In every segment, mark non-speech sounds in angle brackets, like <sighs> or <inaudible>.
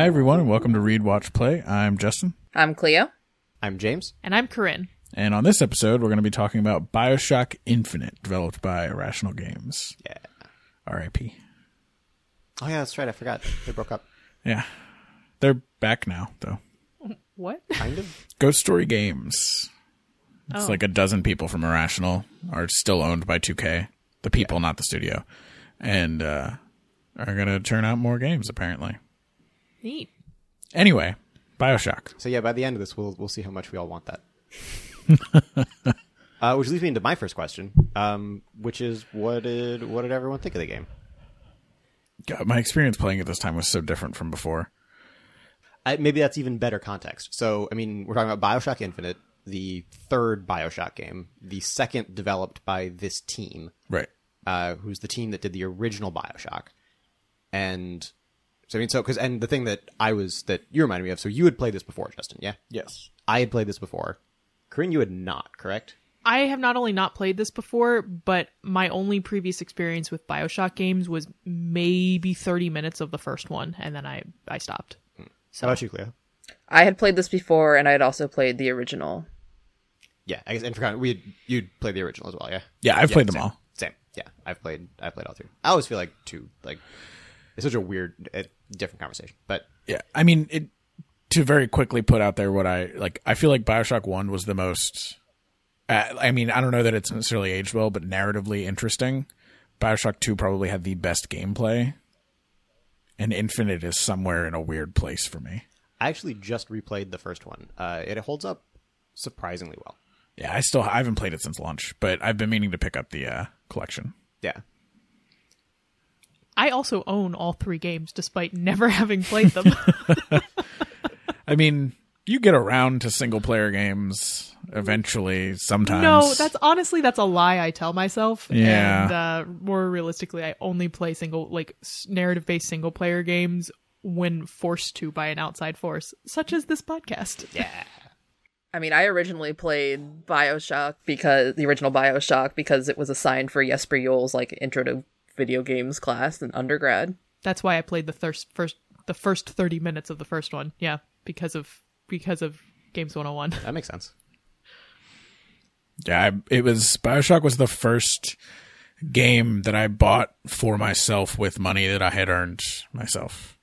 Hi, everyone, and welcome to Read, Watch, Play. I'm Justin. I'm Cleo. I'm James. And I'm Corinne. And on this episode, we're going to be talking about Bioshock Infinite, developed by Irrational Games. Yeah. RIP. Oh yeah, that's right. I forgot they broke up. Yeah. They're back now, though. <laughs> What? Kind of. Ghost Story Games. It's Oh. like a dozen people from Irrational are still owned by 2K. The people, not the studio. And uh, are going to turn out more games, apparently. Neat. Anyway, Bioshock. So yeah, by the end of this, we'll we'll see how much we all want that. <laughs> uh, which leads me into my first question, um, which is what did what did everyone think of the game? God, my experience playing it this time was so different from before. Uh, maybe that's even better context. So I mean, we're talking about Bioshock Infinite, the third Bioshock game, the second developed by this team, Right. uh, who's the team that did the original Bioshock, and so I mean, so because and the thing that I was that you reminded me of, so you had played this before, Justin, yeah? Yes. I had played this before. Corinne, you had not, correct? I have not only not played this before, but my only previous experience with Bioshock games was maybe 30 minutes of the first one, and then I, I stopped. Hmm. How about you, Cleo? I had played this before, and I had also played the original. Yeah, I guess and for we had you'd played the original as well, yeah. Yeah, I've played them all. Same, yeah. I've played I've played all three. I always feel like two like it's such a weird, uh, different conversation. But Yeah, I mean, it, to very quickly put out there what I like. I feel like Bioshock One was the most. Uh, I mean, I don't know that it's necessarily aged well, but narratively interesting. Bioshock Two probably had the best gameplay, and Infinite is somewhere in a weird place for me. I actually just replayed the first one. Uh, it holds up surprisingly well. Yeah, I still I haven't played it since launch, but I've been meaning to pick up the uh, collection. Yeah, I also own all three games despite never <laughs> having played them. <laughs> I mean, you get around to single player games eventually. Sometimes, no, that's honestly that's a lie I tell myself. Yeah. And uh, more realistically, I only play single like narrative based single player games when forced to by an outside force, such as this podcast. yeah. I mean, I originally played Bioshock because the original Bioshock because it was assigned for Jesper Juul's like intro to video games class in undergrad. That's why I played the thirst first the first 30 minutes of the first one. Yeah, because of because of Games 101. That makes sense. Yeah, I, it was Bioshock was the first game that I bought for myself with money that I had earned myself.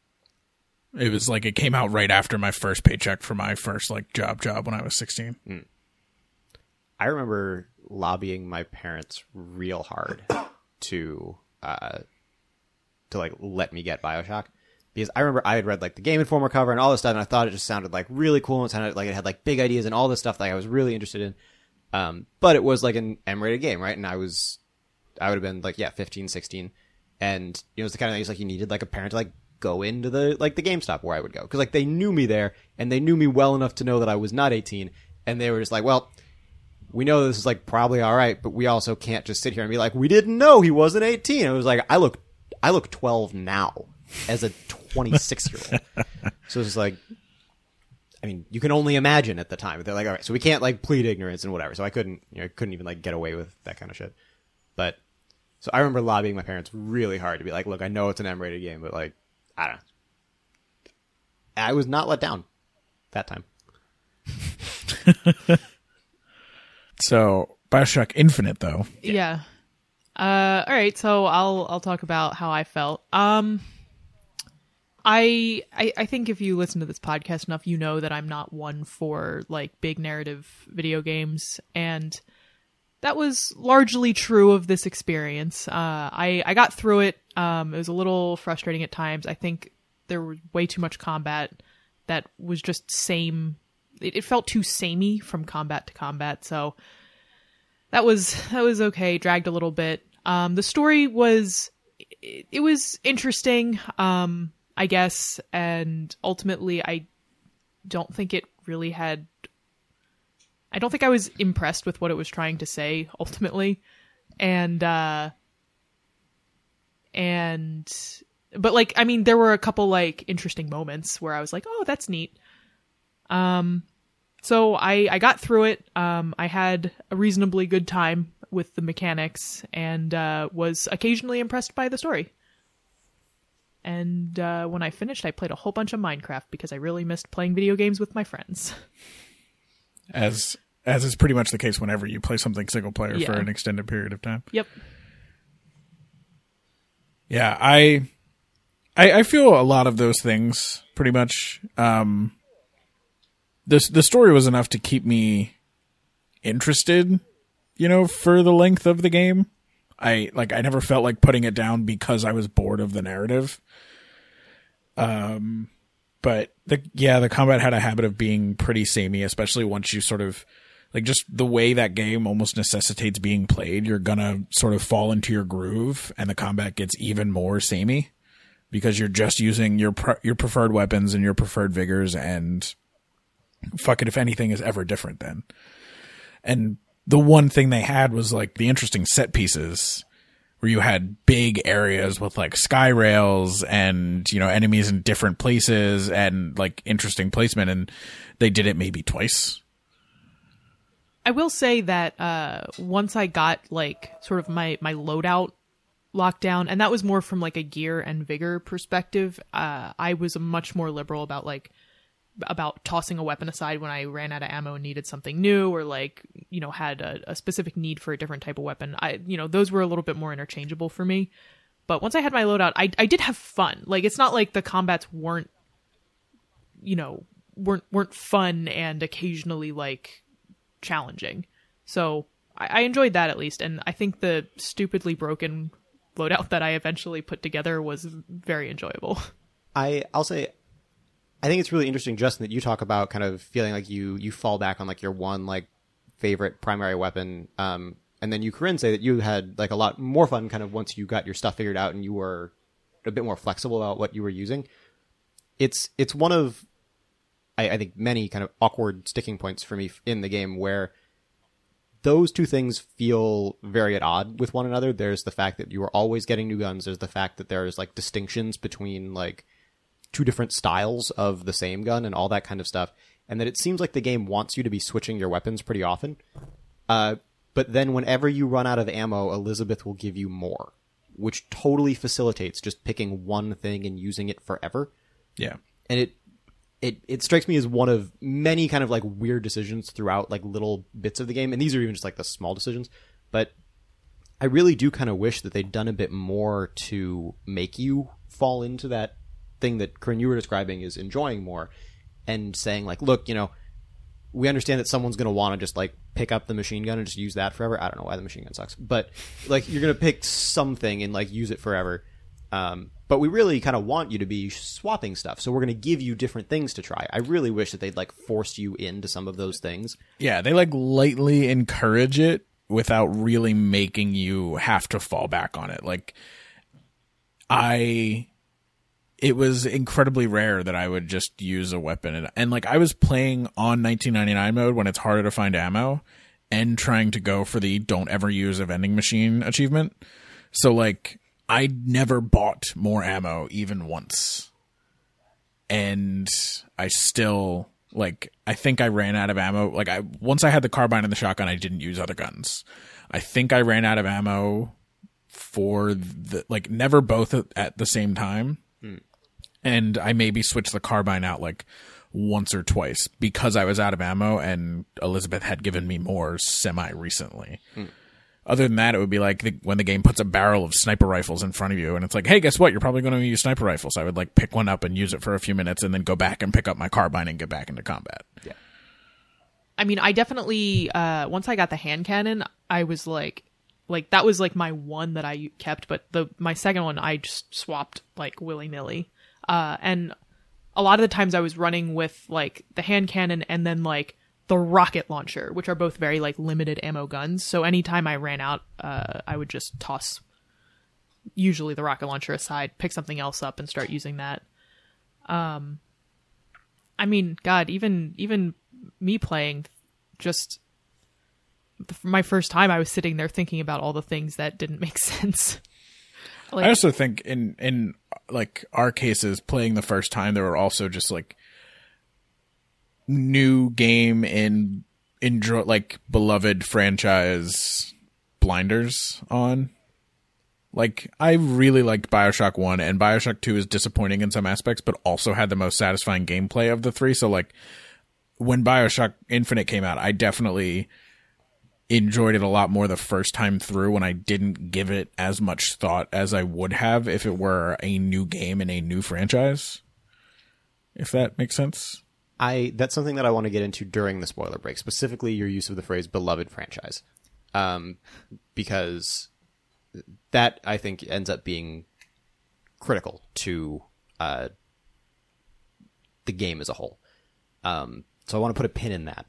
It was like it came out right after my first paycheck for my first like job job when I was 16. Hmm. I remember lobbying my parents real hard to uh to like let me get Bioshock because I remember I had read like the Game Informer cover and all this stuff, and I thought it just sounded like really cool and it sounded like it had like big ideas and all this stuff that I was really interested in. Um, but it was like an M-rated game, right? And I was, I would have been like yeah, 15, 16. and you know it's the kind of thing like you needed like a parent to like go into the like the GameStop where I would go because like they knew me there and they knew me well enough to know that I was not 18, and they were just like, well we know this is like probably all right, but we also can't just sit here and be like, we didn't know he wasn't 18. It was like, I look, I look 12 now as a 26 year old. <laughs> so it's like, I mean, you can only imagine at the time. They're like, all right, so we can't like plead ignorance and whatever. So I couldn't, you know, I couldn't even like get away with that kind of shit. But so I remember lobbying my parents really hard to be like, look, I know it's an M-rated game, but like, I don't know. I was not let down that time. <laughs> So Bioshock Infinite though, Yeah. Uh all right, so I'll I'll talk about how I felt. Um I, I I think if you listen to this podcast enough, you know that I'm not one for like big narrative video games and that was largely true of this experience. Uh I I got through it. Um it was a little frustrating at times. I think there was way too much combat that was just same it, it felt too samey from combat to combat, so that was that was okay dragged a little bit. Um the story was it, it was interesting um i guess and ultimately i don't think it really had i don't think i was impressed with what it was trying to say ultimately. And uh and but like i mean there were a couple like interesting moments where i was like oh that's neat um so I I got through it. Um, I had a reasonably good time with the mechanics and uh, was occasionally impressed by the story. and uh, when I finished, I played a whole bunch of Minecraft because I really missed playing video games with my friends. <laughs> As as is pretty much the case whenever you play something single player for an extended period of time. Yep. Yeah, I, I I feel a lot of those things pretty much. Um, this the story was enough to keep me interested, you know, for the length of the game. I like I never felt like putting it down because I was bored of the narrative. Um, but the yeah, the combat had a habit of being pretty samey, especially once you sort of like just the way that game almost necessitates being played. You're gonna sort of fall into your groove, and the combat gets even more samey because you're just using your pre- your preferred weapons and your preferred vigors, and fuck it if anything is ever different then. And the one thing they had was like the interesting set pieces where you had big areas with like sky rails and you know enemies in different places and like interesting placement and they did it maybe twice I will say that uh, once I got like sort of my my loadout locked down, and that was more from like a gear and vigor perspective. Uh, I was much more liberal about like about tossing a weapon aside when I ran out of ammo and needed something new, or like you know had a, a specific need for a different type of weapon. I you know those were a little bit more interchangeable for me. But once I had my loadout, I I did have fun. Like it's not like the combats weren't you know weren't weren't fun and occasionally like challenging. So I, I enjoyed that at least, and I think the stupidly broken loadout <laughs> that I eventually put together was very enjoyable. <laughs> I I'll say I think it's really interesting, Justin, that you talk about kind of feeling like you you fall back on like your one like favorite primary weapon, um, and then you Corinne say that you had like a lot more fun kind of once you got your stuff figured out and you were a bit more flexible about what you were using. It's it's one of I, I think many kind of awkward sticking points for me in the game where those two things feel very at odd with one another. There's the fact that you are always getting new guns. There's the fact that there's like distinctions between like two different styles of the same gun and all that kind of stuff. And that it seems like the game wants you to be switching your weapons pretty often. Uh, but then whenever you run out of ammo, Elizabeth will give you more, which totally facilitates just picking one thing and using it forever yeah and it it it strikes me as one of many kind of like weird decisions throughout like little bits of the game and these are even just like the small decisions but i really do kind of wish that they'd done a bit more to make you fall into that thing that Corinne you were describing is enjoying more and saying like look you know we understand that someone's going to want to just like pick up the machine gun and just use that forever. I don't know why the machine gun sucks, but like you're going to pick something and like use it forever. Um, but we really kind of want you to be swapping stuff, so we're going to give you different things to try. I really wish that they'd like force you into some of those things. yeah they like lightly encourage it without really making you have to fall back on it like i it was incredibly rare that I would just use a weapon and, and like I was playing on 1999 mode when it's harder to find ammo and trying to go for the don't ever use a vending machine achievement. So like I never bought more ammo even once. And I still like I think I ran out of ammo like I once I had the carbine and the shotgun I didn't use other guns. I think I ran out of ammo for the like never both at- at the same time hmm. And I maybe switched the carbine out like once or twice because I was out of ammo and Elizabeth had given me more semi recently. Other than that, it would be like the, when the game puts a barrel of sniper rifles in front of you and it's like, hey, guess what? You're probably going to use sniper rifles. I would like pick one up and use it for a few minutes and then go back and pick up my carbine and get back into combat. Yeah. I mean, I definitely uh once I got the hand cannon, I was like like that was like my one that I kept, but the my second one I just swapped like willy-nilly. Uh and a lot of the times I was running with like the hand cannon and then like the rocket launcher, which are both very like limited ammo guns. So anytime I ran out, uh I would just toss usually the rocket launcher aside, pick something else up and start using that. Um I mean, god, even even me playing just the- my first time I was sitting there thinking about all the things that didn't make <laughs> sense. Like- I also think in in like our cases, playing the first time, there were also just like new game in enjoy like beloved franchise blinders on. Like I really liked BioShock 1 and BioShock 2 is disappointing in some aspects but also had the most satisfying gameplay of the 3. So like when BioShock Infinite came out, I definitely enjoyed it a lot more the first time through when I didn't give it as much thought as I would have if it were a new game in a new franchise. If that makes sense. I that's something that I want to get into during the spoiler break, specifically your use of the phrase "beloved franchise," um, because that I think ends up being critical to uh, the game as a whole. Um, so I want to put a pin in that.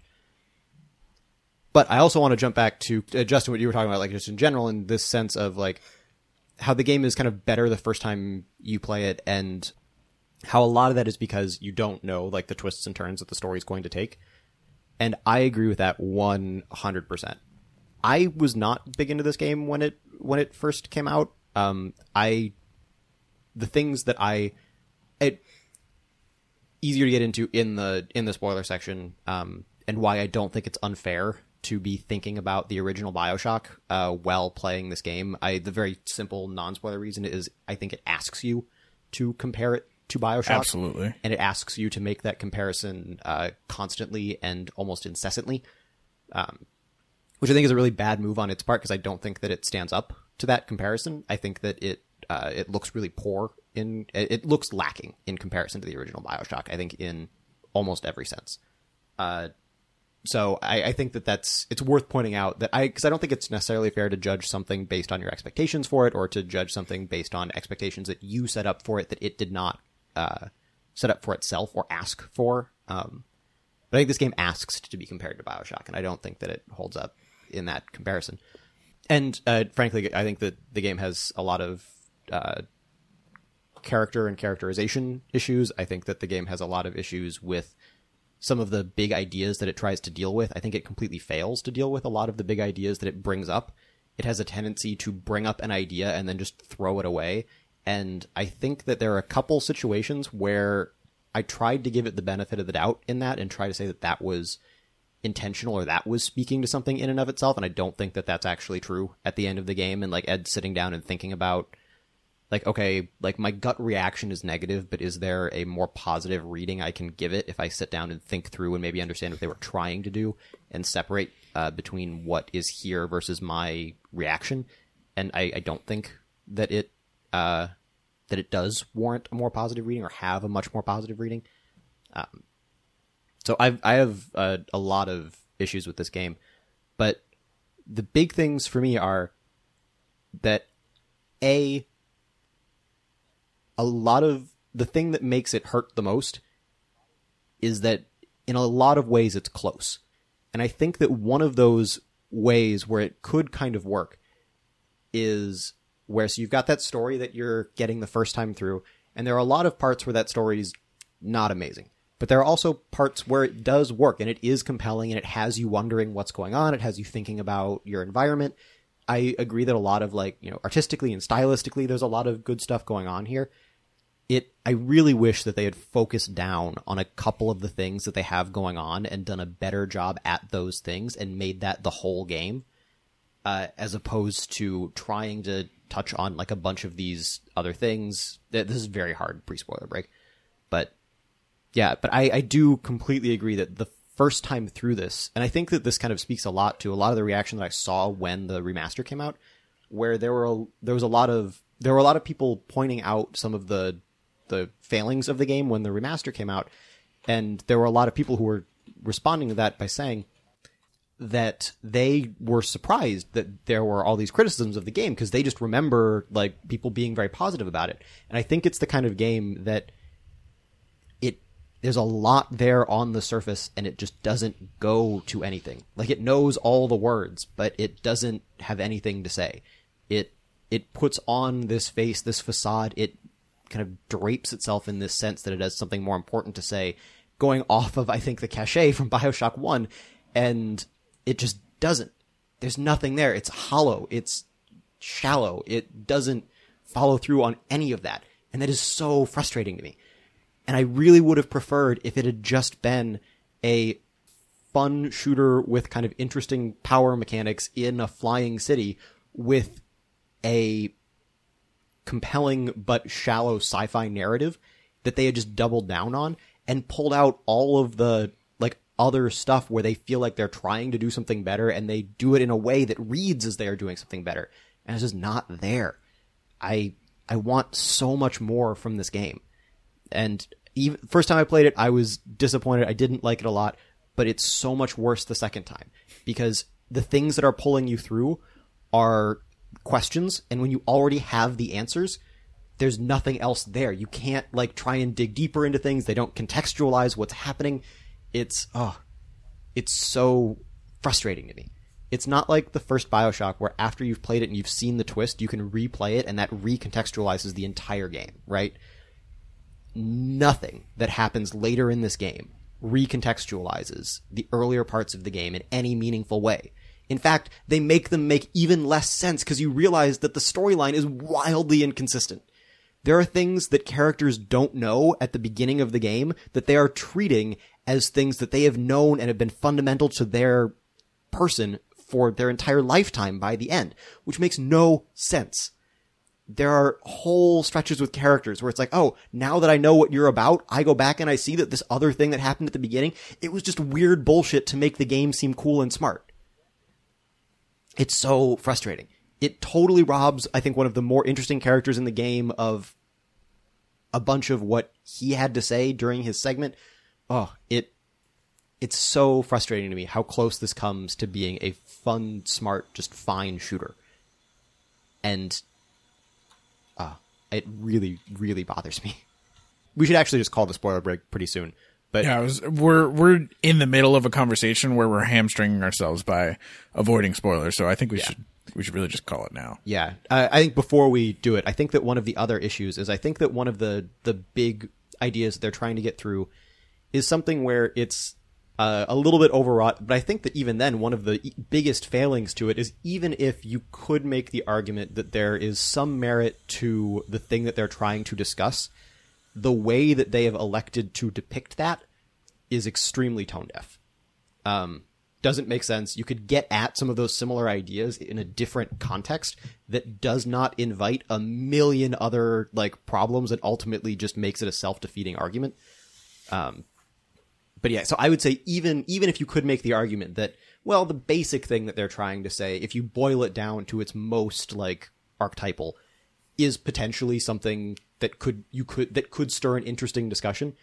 But I also want to jump back to uh, Justin, what you were talking about, like just in general, in this sense of like how the game is kind of better the first time you play it, and how a lot of that is because you don't know like the twists and turns that the story is going to take. And I agree with that 100%. I was not big into this game when it when it first came out. Um I the things that I it easier to get into in the in the spoiler section um and why I don't think it's unfair to be thinking about the original BioShock uh while playing this game. I the very simple non-spoiler reason is I think it asks you to compare it to Bioshock. Absolutely. And it asks you to make that comparison uh, constantly and almost incessantly, um, which I think is a really bad move on its part because I don't think that it stands up to that comparison. I think that it uh, it looks really poor in it looks lacking in comparison to the original Bioshock. I think in almost every sense. Uh, so I, I, think that that's it's worth pointing out that I because I don't think it's necessarily fair to judge something based on your expectations for it or to judge something based on expectations that you set up for it that it did not uh, set up for itself or ask for. Um, but I think this game asks to be compared to Bioshock, and I don't think that it holds up in that comparison. And uh, frankly, I think that the game has a lot of uh, character and characterization issues. I think that the game has a lot of issues with some of the big ideas that it tries to deal with. I think it completely fails to deal with a lot of the big ideas that it brings up. It has a tendency to bring up an idea and then just throw it away and I think that there are a couple situations where I tried to give it the benefit of the doubt in that and try to say that that was intentional or that was speaking to something in and of itself. And I don't think that that's actually true at the end of the game. And like Ed sitting down and thinking about, like, okay, like my gut reaction is negative, but is there a more positive reading I can give it if I sit down and think through and maybe understand what they were trying to do and separate uh, between what is here versus my reaction? And I, I don't think that it uh, that it does warrant a more positive reading or have a much more positive reading. Um, so I've I have a, a lot of issues with this game, but the big things for me are that a a lot of the thing that makes it hurt the most is that in a lot of ways it's close. And I think that one of those ways where it could kind of work is where so you've got that story that you're getting the first time through, and there are a lot of parts where that story is not amazing. But there are also parts where it does work and it is compelling and it has you wondering what's going on. It has you thinking about your environment. I agree that a lot of like, you know, artistically and stylistically, there's a lot of good stuff going on here. It, I really wish that they had focused down on a couple of the things that they have going on and done a better job at those things and made that the whole game, uh, as opposed to trying to touch on like a bunch of these other things. This is very hard pre spoiler break, but yeah, but I, I do completely agree that the first time through this, and I think that this kind of speaks a lot to a lot of the reaction that I saw when the remaster came out, where there were a, there was a lot of there were a lot of people pointing out some of the the failings of the game when the remaster came out, and there were a lot of people who were responding to that by saying, that they were surprised that there were all these criticisms of the game because they just remember like people being very positive about it. And I think it's the kind of game that it there's a lot there on the surface and it just doesn't go to anything. Like it knows all the words, but it doesn't have anything to say. It it puts on this face, this facade, it kind of drapes itself in this sense that it has something more important to say, going off of I think the cachet from <laughs> BioShock 1 and it just doesn't. There's nothing there. It's hollow. It's shallow. It doesn't follow through on any of that. And that is so frustrating to me. And I really would have preferred if it had just been a fun shooter with kind of interesting power mechanics in a flying city with a compelling but shallow sci-fi narrative that they had just doubled down on and pulled out all of the like other stuff where they feel like they're trying to do something better and they do it in a way that reads as they are doing something better and it's just not there. I I want so much more from this game. And even first time I played it, I was disappointed. I didn't like it a lot, but it's so much worse the second time because the things that are pulling you through are questions and when you already have the answers, there's nothing else there. You can't like try and dig deeper into things. They don't contextualize what's happening. It's oh, it's so frustrating to me. It's not like the first BioShock where after you've played it and you've seen the twist, you can replay it and that recontextualizes the entire game, right? Nothing that happens later in this game recontextualizes the earlier parts of the game in any meaningful way. In fact, they make them make even less sense because you realize that the storyline is wildly inconsistent. There are things that characters don't know at the beginning of the game that they are treating as things that they have known and have been fundamental to their person for their entire lifetime by the end, which makes no sense. There are whole stretches with characters where it's like, oh, now that I know what you're about, I go back and I see that this other thing that happened at the beginning, it was just weird bullshit to make the game seem cool and smart. It's so frustrating. It totally robs, I think, one of the more interesting characters in the game of a bunch of what he had to say during his segment. Oh, it it's so frustrating to me how close this comes to being a fun, smart, just fine shooter. And uh, it really, really bothers me. We should actually just call the spoiler break pretty soon. But Yeah, was, we're we're in the middle of a conversation where we're hamstringing ourselves by avoiding spoilers. So I think we should we should really just call it now. Yeah, uh, I think before we do it, I think that one of the other issues is I think that one of the the big ideas that they're trying to get through is something where it's uh, a little bit overwrought. But I think that even then, one of the e- biggest failings to it is even if you could make the argument that there is some merit to the thing that they're trying to discuss, the way that they have elected to depict that is extremely tone deaf. Um, doesn't make sense. You could get at some of those similar ideas in a different context that does not invite a million other like problems and ultimately just makes it a self-defeating argument. Um, but yeah, so I would say even even if you could make the argument that well, the basic thing that they're trying to say, if you boil it down to its most like archetypal, is potentially something that could you could that could stir an interesting discussion.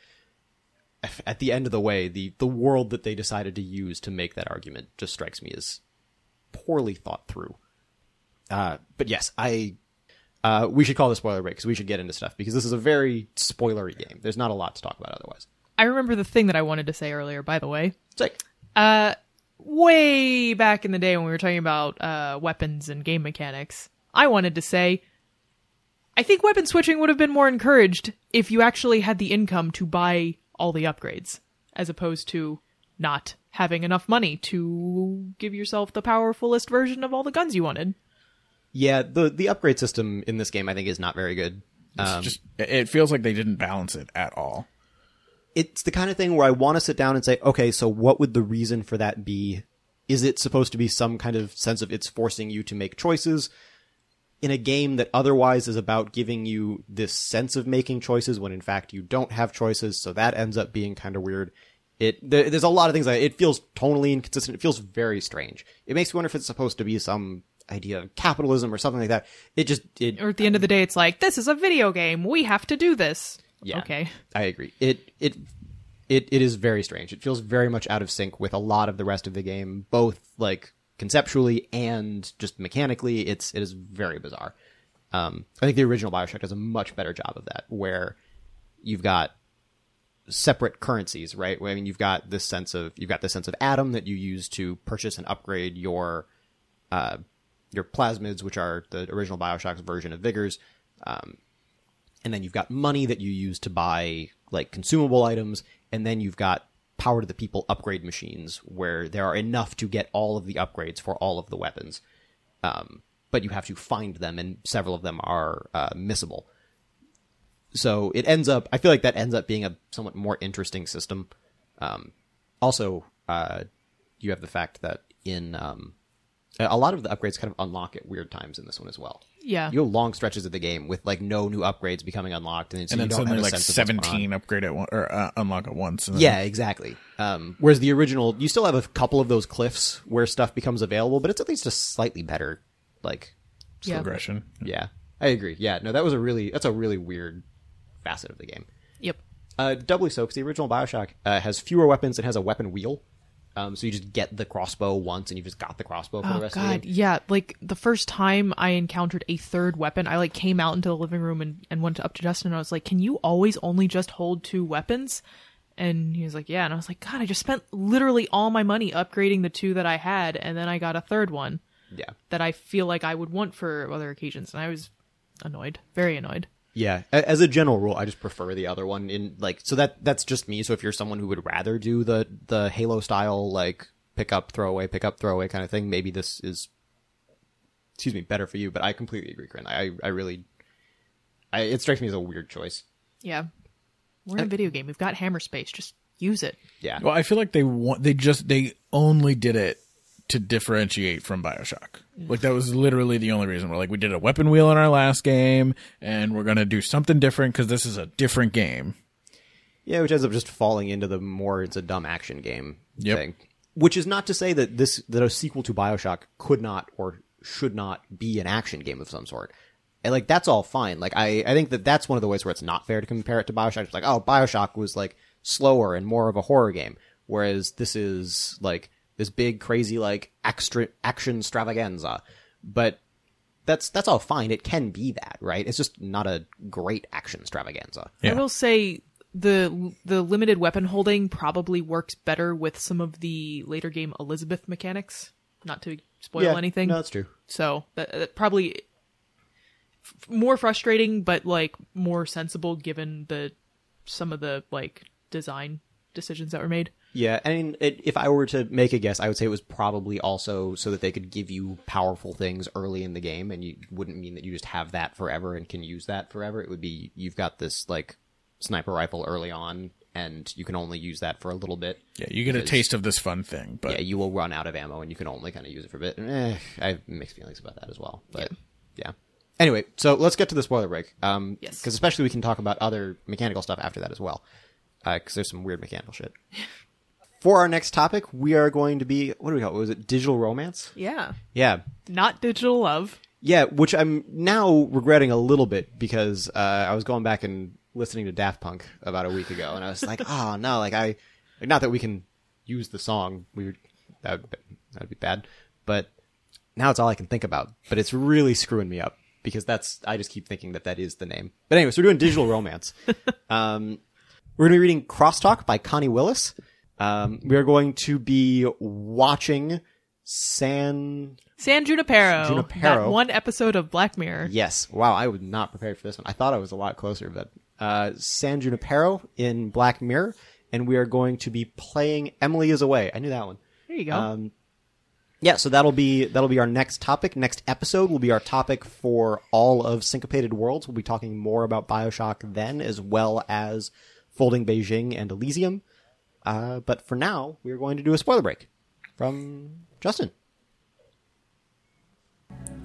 At the end of the way, the the world that they decided to use to make that argument just strikes me as poorly thought through. Uh, but yes, I uh, we should call the spoiler break because we should get into stuff because this is a very spoilery game. There's not a lot to talk about otherwise. I remember the thing that I wanted to say earlier, by the way. It's like Uh, way back in the day when we were talking about uh, weapons and game mechanics, I wanted to say I think weapon switching would have been more encouraged if you actually had the income to buy all the upgrades, as opposed to not having enough money to give yourself the powerfulest version of all the guns you wanted. Yeah, the the upgrade system in this game I think is not very good. Um, just it feels like they didn't balance it at all. it's the kind of thing where I want to sit down and say, okay, so what would the reason for that be? Is it supposed to be some kind of sense of it's forcing you to make choices in a game that otherwise is about giving you this sense of making choices when in fact you don't have choices? So that ends up being kind of weird. It there, there's a lot of things that it feels tonally inconsistent. It feels very strange. It makes me wonder if it's supposed to be some idea of capitalism or something like that. It just it Or at the end of the day, it's like, this is a video game. We have to do this. Yeah. Okay. I agree. It it it it is very strange. It feels very much out of sync with a lot of the rest of the game, both like conceptually and just mechanically. It's it is very bizarre. Um, I think the original Bioshock does a much better job of that, where you've got separate currencies, right? I mean, you've got this sense of you've got this sense of ADAM that you use to purchase and upgrade your uh, your plasmids, which are the original Bioshock's version of vigors. Um, and then you've got money that you use to buy like consumable items, and then you've got power to the people upgrade machines where there are enough to get all of the upgrades for all of the weapons. Um, but you have to find them, and several of them are uh, missable. So it ends up, I feel like that ends up being a somewhat more interesting system. Um, also, uh, you have the fact that in um, a lot of the upgrades kind of unlock at weird times in this one as well. Yeah. You have long stretches of the game with like no new upgrades becoming unlocked, and, so and you then don't suddenly have a like sense of what's going on. seventeen upgrade at one or uh, unlock at once. And then- Yeah, exactly. Um, whereas the original, you still have a couple of those cliffs where stuff becomes available, but it's at least a slightly better, like, yeah. progression. yeah. I agree. Yeah, no, that was a really, that's a really weird facet of the game. Yep. Uh, doubly so, because the original Bioshock uh, has fewer weapons and has a weapon wheel. Um, so you just get the crossbow once, and you've just got the crossbow for the Oh rest of god, the game. yeah. Like the first time I encountered a third weapon, I like came out into the living room and, and went up to Justin and I was like, Can you always only just hold two weapons? And he was like, Yeah. And I was like, God, I just spent literally all my money upgrading the two that I had, and then I got a third one Yeah, that I feel like I would want for other occasions. And I was annoyed. Very annoyed. Yeah. As a general rule, I just prefer the other one. In like, so that that's just me. So if you're someone who would rather do the the Halo style, like pick up, throw away, pick up, throw away kind of thing, maybe this is, excuse me, better for you. But I completely agree, Corinne. I I really, I it strikes me as a weird choice. Yeah. We're in a video game. We've got hammer space. Just use it. Yeah, Well, I feel like they want they just they only did it to differentiate from Bioshock. Like that was literally the only reason. We're like we did a weapon wheel in our last game, and we're gonna do something different because this is a different game. Yeah, which ends up just falling into the more it's a dumb action game Yep. thing. Which is not to say that this that a sequel to BioShock could not or should not be an action game of some sort. And like that's all fine. Like I I think that that's one of the ways where it's not fair to compare it to BioShock. It's like, oh, BioShock was like slower and more of a horror game, whereas this is like this big crazy like extra action extravaganza. But that's that's all fine. It can be that, right? It's just not a great action extravaganza. Yeah. I will say the the limited weapon holding probably works better with some of the later game Elizabeth mechanics. Not to spoil anything. No, that's true. So that, that probably f- more frustrating, but like more sensible given the some of the like design decisions that were made. Yeah, I mean, it, if I were to make a guess, I would say it was probably also so that they could give you powerful things early in the game, and you wouldn't mean that you just have that forever and can use that forever. It would be you've got this like sniper rifle early on, and you can only use that for a little bit. Yeah, you get a taste of this fun thing, but Yeah, you will run out of ammo, and you can only kind of use it for a bit. Eh, I have mixed feelings about that as well, but yeah. Anyway, so let's get to the spoiler break. Um, Yes. because especially we can talk about other mechanical stuff after that as well, because there's some weird mechanical shit. For our next topic, we are going to be what do we call it? Was it digital romance? Yeah. Yeah, Not digital love. yeah. Which I'm now regretting a little bit because uh, I was going back and listening to Daft Punk about a week ago, and I was like, oh no, like I, like, not that we can use the song, we would that would, that would be bad, but now it's all I can think about. But it's really screwing me up because that's I just keep thinking that that is the name. But anyway, so we're doing digital romance. <laughs> um, we're going to be reading Crosstalk by Connie Willis. Um, we are going to be watching San. San Junipero. Junipero. That one episode of Black Mirror. Yes, wow, I was not prepared for this one. I thought I was a lot closer, but uh, San Junipero in Black Mirror, and we are going to be playing Emily is Away. I knew that one. There you go. Um, yeah, so that'll be that'll be our next topic. Next episode will be our topic for all of Syncopated Worlds. We'll be talking more about Bioshock then, as well as Folding Beijing and Elysium. Uh, but for now, we are going to do a spoiler break from Justin.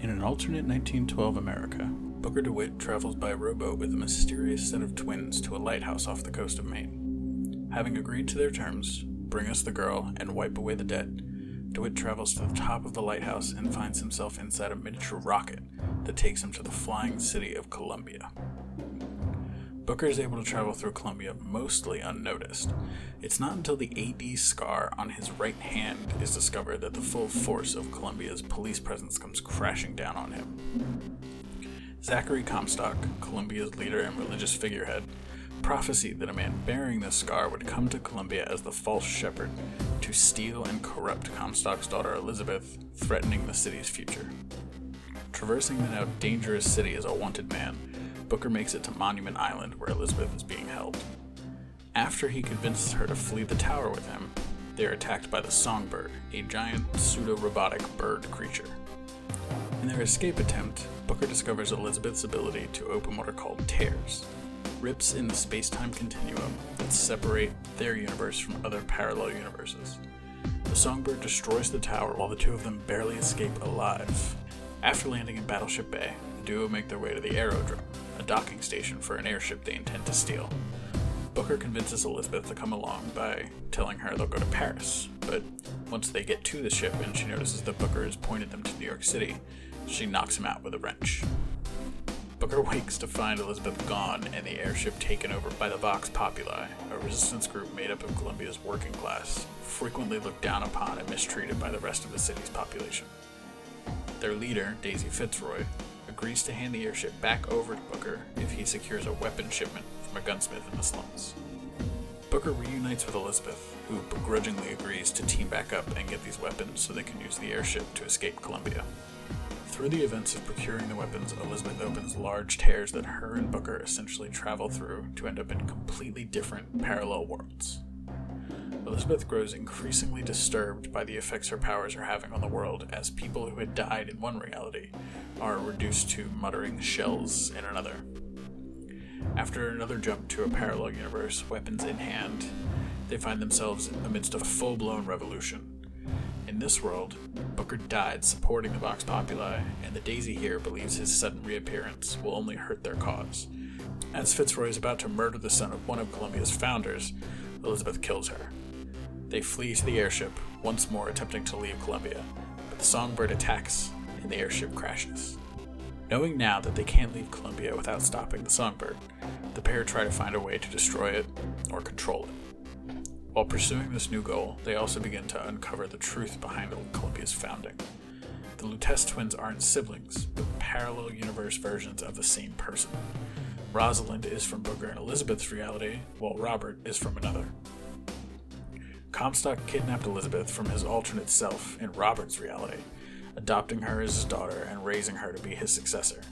In an alternate 1912 America, Booker DeWitt travels by rowboat with a mysterious set of twins to a lighthouse off the coast of Maine. Having agreed to their terms, bring us the girl and wipe away the debt, DeWitt travels to the top of the lighthouse and finds himself inside a miniature rocket that takes him to the flying city of Columbia. Booker is able to travel through Columbia mostly unnoticed. It's not until the AD scar on his right hand is discovered that the full force of Columbia's police presence comes crashing down on him. Zachary Comstock, Columbia's leader and religious figurehead, prophesied that a man bearing this scar would come to Columbia as the false shepherd to steal and corrupt Comstock's daughter Elizabeth, threatening the city's future. Traversing the now dangerous city as a wanted man, Booker makes it to Monument Island where Elizabeth is being held. After he convinces her to flee the tower with him, they are attacked by the Songbird, a giant pseudo robotic bird creature. In their escape attempt, Booker discovers Elizabeth's ability to open what are called tears, rips in the space time continuum that separate their universe from other parallel universes. The Songbird destroys the tower while the two of them barely escape alive. After landing in Battleship Bay, the duo make their way to the Aerodrome, docking station for an airship they intend to steal. Booker convinces Elizabeth to come along by telling her they'll go to Paris, but once they get to the ship and she notices that Booker has pointed them to New York City, she knocks him out with a wrench. Booker <laughs> wakes to find Elizabeth gone and the airship taken over by the Vox Populi, a resistance group made up of Columbia's working class, frequently looked down upon and mistreated by the rest of the city's population. Their leader, Daisy Fitzroy, agrees to hand the airship back over to Booker if he secures a weapon shipment from a gunsmith in the slums. Booker reunites with Elizabeth, who begrudgingly agrees to team back up and get these weapons so they can use the airship to escape Columbia. Through the events of procuring the weapons, Elizabeth opens large tears that her and Booker essentially travel through to end up in completely different parallel worlds. Elizabeth grows increasingly disturbed by the effects her powers are having on the world as people who had died in one reality are reduced to muttering shells in another. After another jump to a parallel universe, weapons in hand, they find themselves amidst a full blown revolution. In this world, Booker died supporting the Vox Populi, and the Daisy here believes his sudden reappearance will only hurt their cause. As Fitzroy is about to murder the son of one of Columbia's founders, Elizabeth kills her. They flee to the airship, once more attempting to leave Columbia, but the Songbird attacks, and the airship crashes. Knowing now that they can't leave Columbia without stopping the Songbird, the pair try to find a way to destroy it or control it. While pursuing this new goal, they also begin to uncover the truth behind Columbia's founding. The Lutece twins aren't siblings, but parallel universe versions of the same person. Rosalind is from Booker and Elizabeth's reality, while Robert is from another. Comstock kidnapped Elizabeth from his alternate self in Robert's reality, adopting her as his daughter and raising her to be his successor.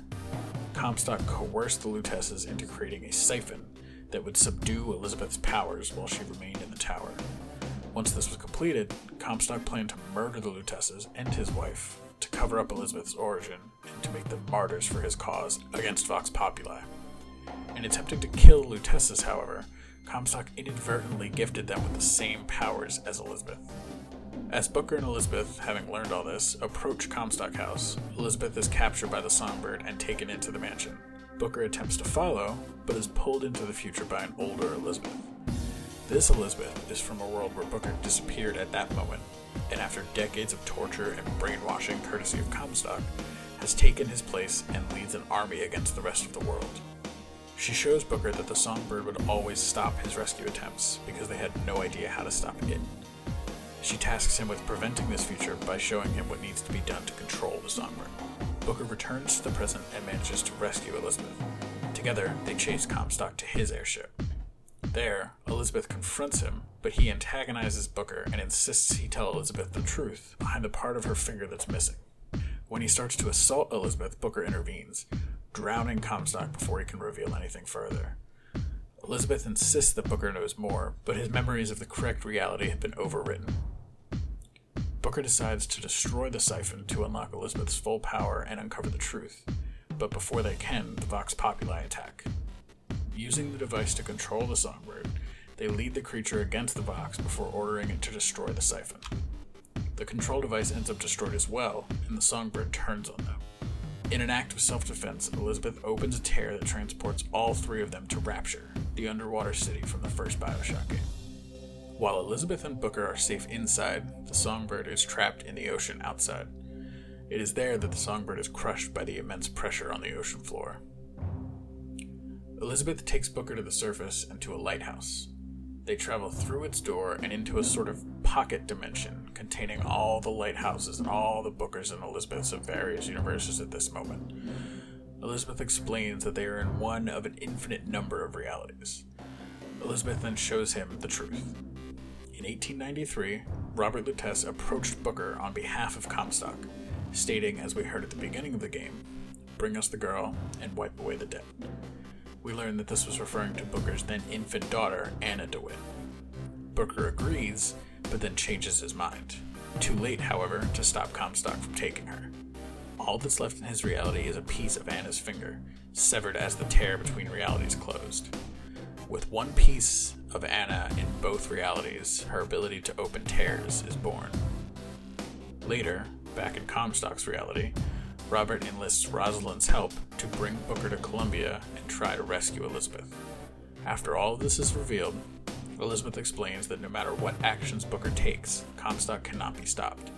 Comstock coerced the Luteces into creating a siphon that would subdue Elizabeth's powers while she remained in the tower. Once this was completed, Comstock planned to murder the Luteces and his wife to cover up Elizabeth's origin and to make them martyrs for his cause against Vox Populi. In attempting to kill the Luteces, however, Comstock inadvertently gifted them with the same powers as Elizabeth. As Booker and Elizabeth, having learned all this, approach Comstock House, Elizabeth is captured by the Songbird and taken into the mansion. Booker attempts to follow, but is pulled into the future by an older Elizabeth. This Elizabeth is from a world where Booker disappeared at that moment, and after decades of torture and brainwashing courtesy of Comstock, has taken his place and leads an army against the rest of the world. She shows Booker that the Songbird would always stop his rescue attempts because they had no idea how to stop it. She tasks him with preventing this future by showing him what needs to be done to control the Songbird. Booker returns to the present and manages to rescue Elizabeth. Together, they chase Comstock to his airship. There, Elizabeth confronts him, but he antagonizes Booker and insists he tell Elizabeth the truth behind the part of her finger that's missing. When he starts to assault Elizabeth, Booker intervenes, drowning Comstock before he can reveal anything further. Elizabeth insists that Booker knows more, but his memories of the correct reality have been overwritten. Booker decides to destroy the siphon to unlock Elizabeth's full power and uncover the truth, but before they can, the Vox Populi attack. Using the device to control the Songbird, they lead the creature against the Vox before ordering it to destroy the siphon. The control device ends up destroyed as well, and the Songbird turns on them. In an act of self defense, Elizabeth opens a tear that transports all three of them to Rapture, the underwater city from the first Bioshock game. While Elizabeth and Booker are safe inside, the Songbird is trapped in the ocean outside. It is there that the Songbird is crushed by the immense pressure on the ocean floor. Elizabeth takes Booker to the surface and to a lighthouse. They travel through its door and into a sort of pocket dimension containing all the lighthouses and all the Bookers and Elizabeths of various universes at this moment. Elizabeth explains that they are in one of an infinite number of realities. Elizabeth then shows him the truth. In 1893, Robert Lutece approached Booker on behalf of Comstock, stating, as we heard at the beginning of the game, Bring us the girl and wipe away the debt we learn that this was referring to Booker's then infant daughter, Anna DeWitt. Booker agrees, but then changes his mind. Too late, however, to stop Comstock from taking her. All that's left in his reality is a piece of Anna's finger, severed as the tear between realities closed. With one piece of Anna in both realities, her ability to open tears is born. Later, back in Comstock's reality, Robert enlists Rosalind's help to bring Booker to Columbia and try to rescue Elizabeth. After all this is revealed, Elizabeth explains that no matter what actions Booker takes, Comstock cannot be stopped.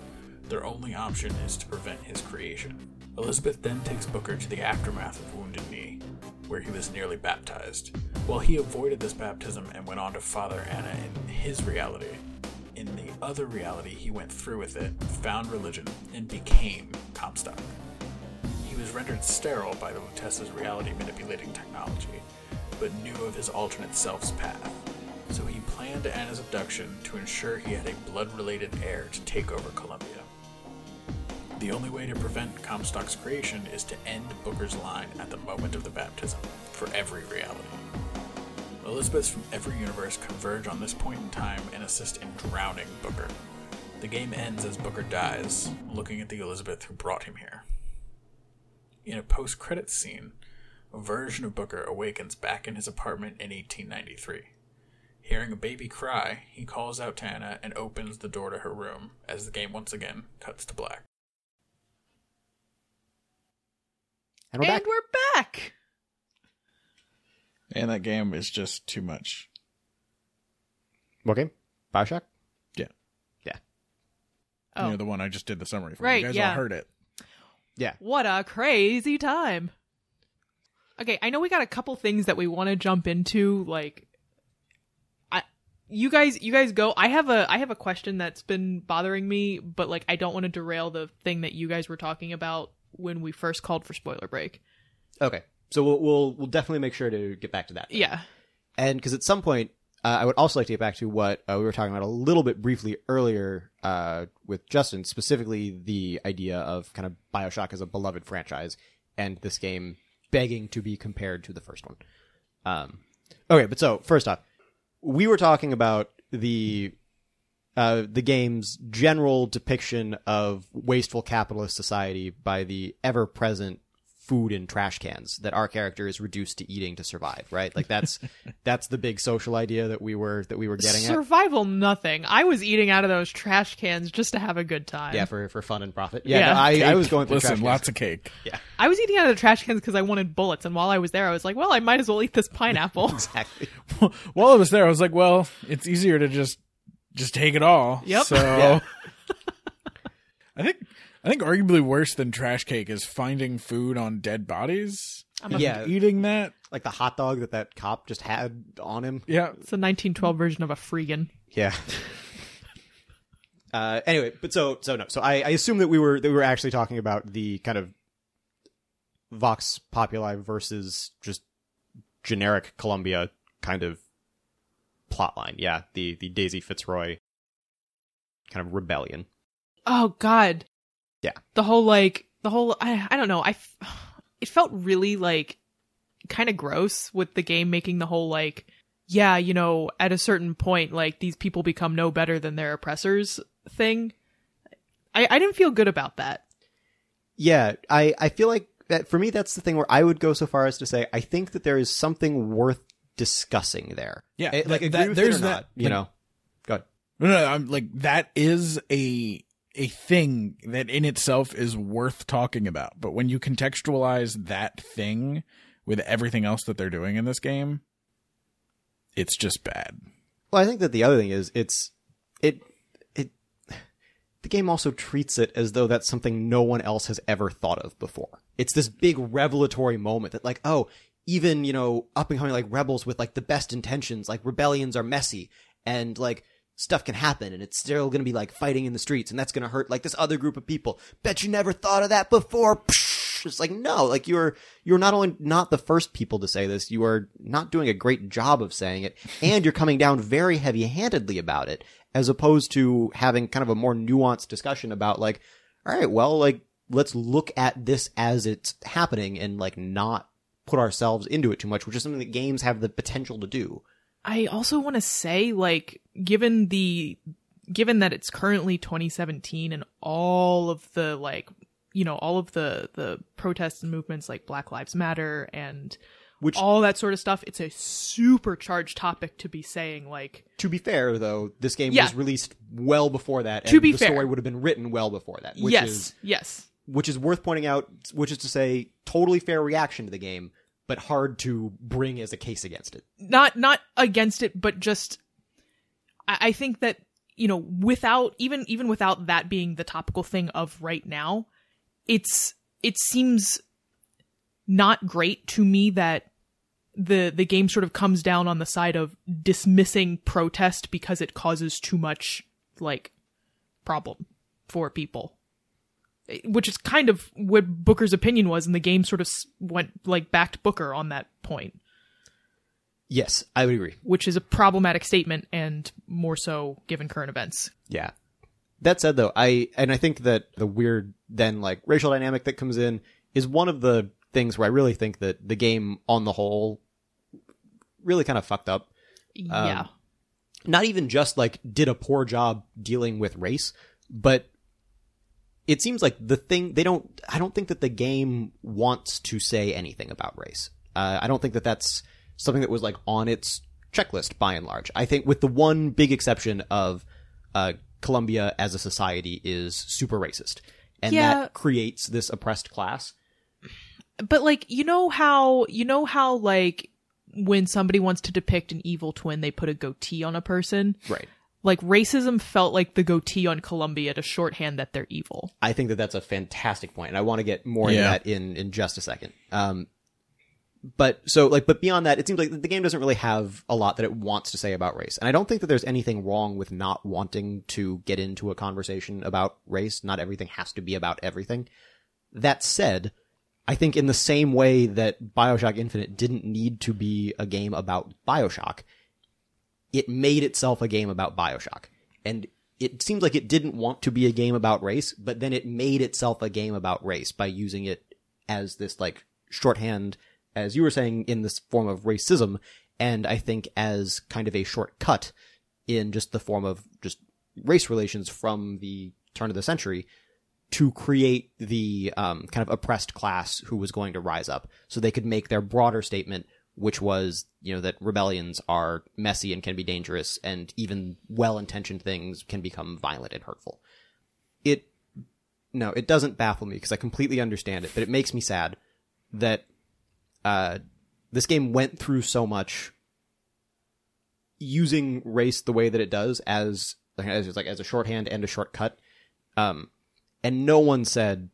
Their only option is to prevent his creation. Elizabeth then takes Booker to the aftermath of Wounded Knee, where he was nearly baptized. While he avoided this baptism and went on to father Anna in his reality, in the other reality, he went through with it, found religion, and became Comstock. He was rendered sterile by the Luteces' reality manipulating technology, but knew of his alternate self's path. So he planned Anna's abduction to ensure he had a blood related heir to take over Columbia. The only way to prevent Comstock's creation is to end Booker's line at the moment of the baptism, for every reality. Elizabeths from every universe converge on this point in time and assist in drowning Booker. The game ends as Booker dies, looking at the Elizabeth who brought him here. In a post credits scene, a version of Booker awakens back in his apartment in 1893. Hearing a baby cry, he calls out to Anna and opens the door to her room as the game once again cuts to black. And we're and back. we're back. And that game is just too much. What game? Bioshock? Yeah. Yeah. Oh, You're the one I just did the summary for. Right, You guys yeah. all heard it. Yeah. what a crazy time. Okay, I know we got a couple things that we want to jump into like I you guys you guys go. I have a I have a question that's been bothering me, but like I don't want to derail the thing that you guys were talking about when we first called for spoiler break. Okay. So we'll we'll, we'll definitely make sure to get back to that. Yeah. And because at some point, uh, I would also like to get back to what uh, we were talking about a little bit briefly earlier uh, with Justin, specifically the idea of kind of Bioshock as a beloved franchise and this game begging to be compared to the first one. Um, okay, but so first off, we were talking about the uh, the game's general depiction of wasteful capitalist society by the ever present food in trash cans that our character is reduced to eating to survive right like that's <laughs> that's the big social idea that we were that we were getting at Survival nothing. I was eating out of those trash cans just to have a good time. yeah for for fun and profit yeah, Yeah. no, I, I was going through Listen, trash lots of cake. <laughs> Yeah i was eating out of the trash cans because I wanted bullets, and while I was there, I was like, "Well, I might as well eat this pineapple." <laughs> exactly While I was there, I was like, well, it's easier to just just take it all. Yep. So Yeah. I think I think arguably worse than trash cake is finding food on dead bodies. I'm a- Yeah. Eating that. like the hot dog that that cop just had on him Yeah. It's a 1912 version of a freegan. Yeah. uh, anyway, but so so no, so I, I assume that we were that we were actually talking about the kind of Vox Populi versus just generic Columbia kind of plotline. Yeah, the the Daisy Fitzroy kind of rebellion. Oh God. Yeah. The whole like the whole I I don't know I <sighs> it felt really like kind of gross with the game making the whole like yeah you know at a certain point like these people become no better than their oppressors thing. I I didn't feel good about that. Yeah, I I feel like that for me that's the thing where I would go so far as to say I think that there is something worth discussing there. Yeah, It- like that- agree that- there's it or that- not, you like- know. Go ahead. No, no, I'm like that is a a thing that in itself is worth talking about. But when you contextualize that thing with everything else that they're doing in this game, it's just bad. Well, I think that the other thing is it's it it the game also treats it as though that's something no one else has ever thought of before. It's this big revelatory moment that like, oh, even, you know, up and coming like rebels with like the best intentions, like rebellions are messy and like stuff can happen and it's still going to be like fighting in the streets and that's going to hurt like this other group of people. Bet you never thought of that before. Psh! It's like no, like you're you're not only not the first people to say this, you are not doing a great job of saying it, <laughs> and you're coming down very heavy-handedly about it, as opposed to having kind of a more nuanced discussion about like, all right, well, like let's look at this as it's happening and like not put ourselves into it too much, which is something that games have the potential to do. I also want to say, like, given the, given that it's currently 2017 and all of the, like, you know, all of the, the protests and movements like Black Lives Matter and Which- all that sort of stuff. It's a super charged topic to be saying like To be fair, though, this game Yeah. was released well before that, and To be the fair. story would have been written well before that. Which yes, is yes. which is worth pointing out. Which is to say, totally fair reaction to the game, but hard to bring as a case against it. not not against it, but just I, I think that you know without even even without that being the topical thing of right now, it's it seems not great to me that the the game sort of comes down on the side of dismissing protest because it causes too much like problem for people which is kind of what Booker's opinion was and the game sort of went like backed Booker on that point Yes, I would agree. which is a problematic statement and more so given current events. Yeah. That said, though, I and I think that the weird then like racial dynamic that comes in is one of the things where I really think that the game on the whole really kind of fucked up. yeah. Um, not even just like did a poor job dealing with race, but it seems like the thing they don't. I don't think that the game wants to say anything about race. Uh, I don't think that that's something that was like on its checklist by and large. I think with the one big exception of uh, Columbia as a society is super racist, and Yeah. that creates this oppressed class. But like you know how you know how like when somebody wants to depict an evil twin they put a goatee on a person? Right. Like racism felt like the goatee on Columbia to shorthand that they're evil. I think that that's a fantastic point, and I want to get more into that in in just a second. Um, but so like, but beyond that, it seems like the game doesn't really have a lot that it wants to say about race, and I don't think that there's anything wrong with not wanting to get into a conversation about race. Not everything has to be about everything. That said, I think in the same way that Bioshock Infinite didn't need to be a game about Bioshock, it made itself a game about Bioshock. And it seems like it didn't want to be a game about race, but then it made itself a game about race by using it as this like shorthand, as you were saying, in this form of racism, and I think as kind of a shortcut in just the form of just race relations from the turn of the century to create the um, kind of oppressed class who was going to rise up so they could make their broader statement which was you know that rebellions are messy and can be dangerous and even well-intentioned things can become violent and hurtful. It no it doesn't baffle me because i completely understand it but it makes me sad that uh, this game went through so much using race the way that it does as as like as a shorthand and a shortcut. Um and no one said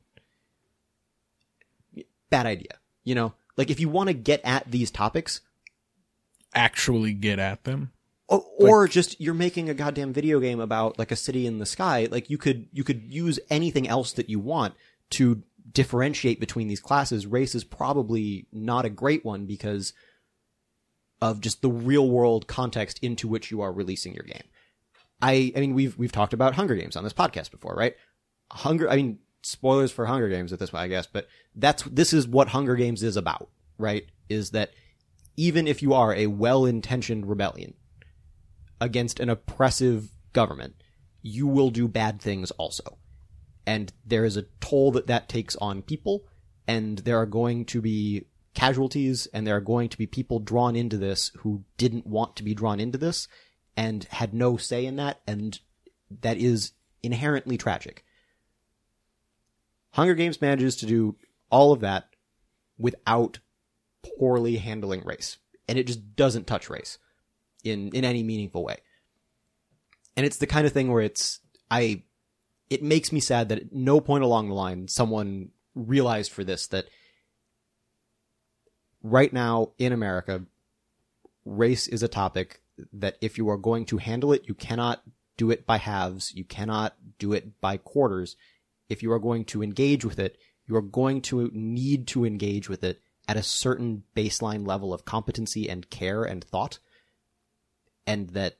bad idea you know like if you want to get at these topics Actually, get at them. or, or just you're making a goddamn video game about like a city in the sky. Like you could you could use anything else that you want to differentiate between these classes. Race is probably not a great one because of just the real world context into which you are releasing your game. I i mean we've we've talked about hunger games on this podcast before right? Hunger i mean spoilers for hunger games at this point i guess but that's this is what hunger games is about right is that even if you are a well-intentioned rebellion against an oppressive government, you will do bad things also. And there is a toll that that takes on people, and there are going to be casualties, and there are going to be people drawn into this who didn't want to be drawn into this and had no say in that, and that is inherently tragic. Hunger Games manages to do all of that without poorly handling race. And it just doesn't touch race in, in any meaningful way. And it's the kind of thing where it's, I, it makes me sad that at no point along the line someone realized for this that right now in America, race is a topic that if you are going to handle it, you cannot do it by halves. You cannot do it by quarters. If you are going to engage with it, you are going to need to engage with it at a certain baseline level of competency and care and thought. And that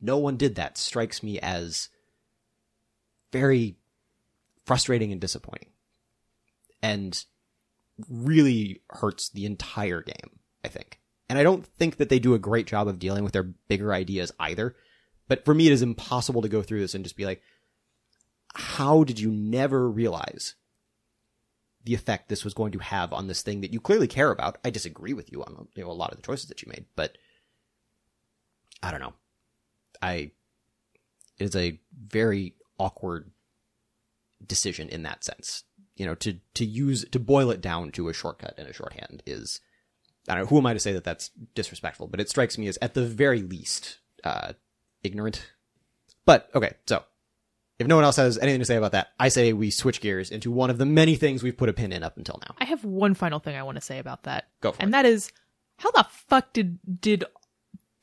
no one did that strikes me as very frustrating and disappointing. And really hurts the entire game, I think. And I don't think that they do a great job of dealing with their bigger ideas either. But for me, it is impossible to go through this and just be like, how did you never realize the effect this was going to have on this thing that you clearly care about. I disagree with you on you know a lot of the choices that you made, but I don't know. I it is a very awkward decision in that sense. You know, to to use to boil it down to a shortcut and a shorthand is I don't know who am I to say that that's disrespectful, but it strikes me as at the very least uh, ignorant. But okay, so if no one else has anything to say about that, I say we switch gears into one of the many things we've put a pin in up until now. I have one final thing I want to say about that. Go for and it. And that is, how the fuck did did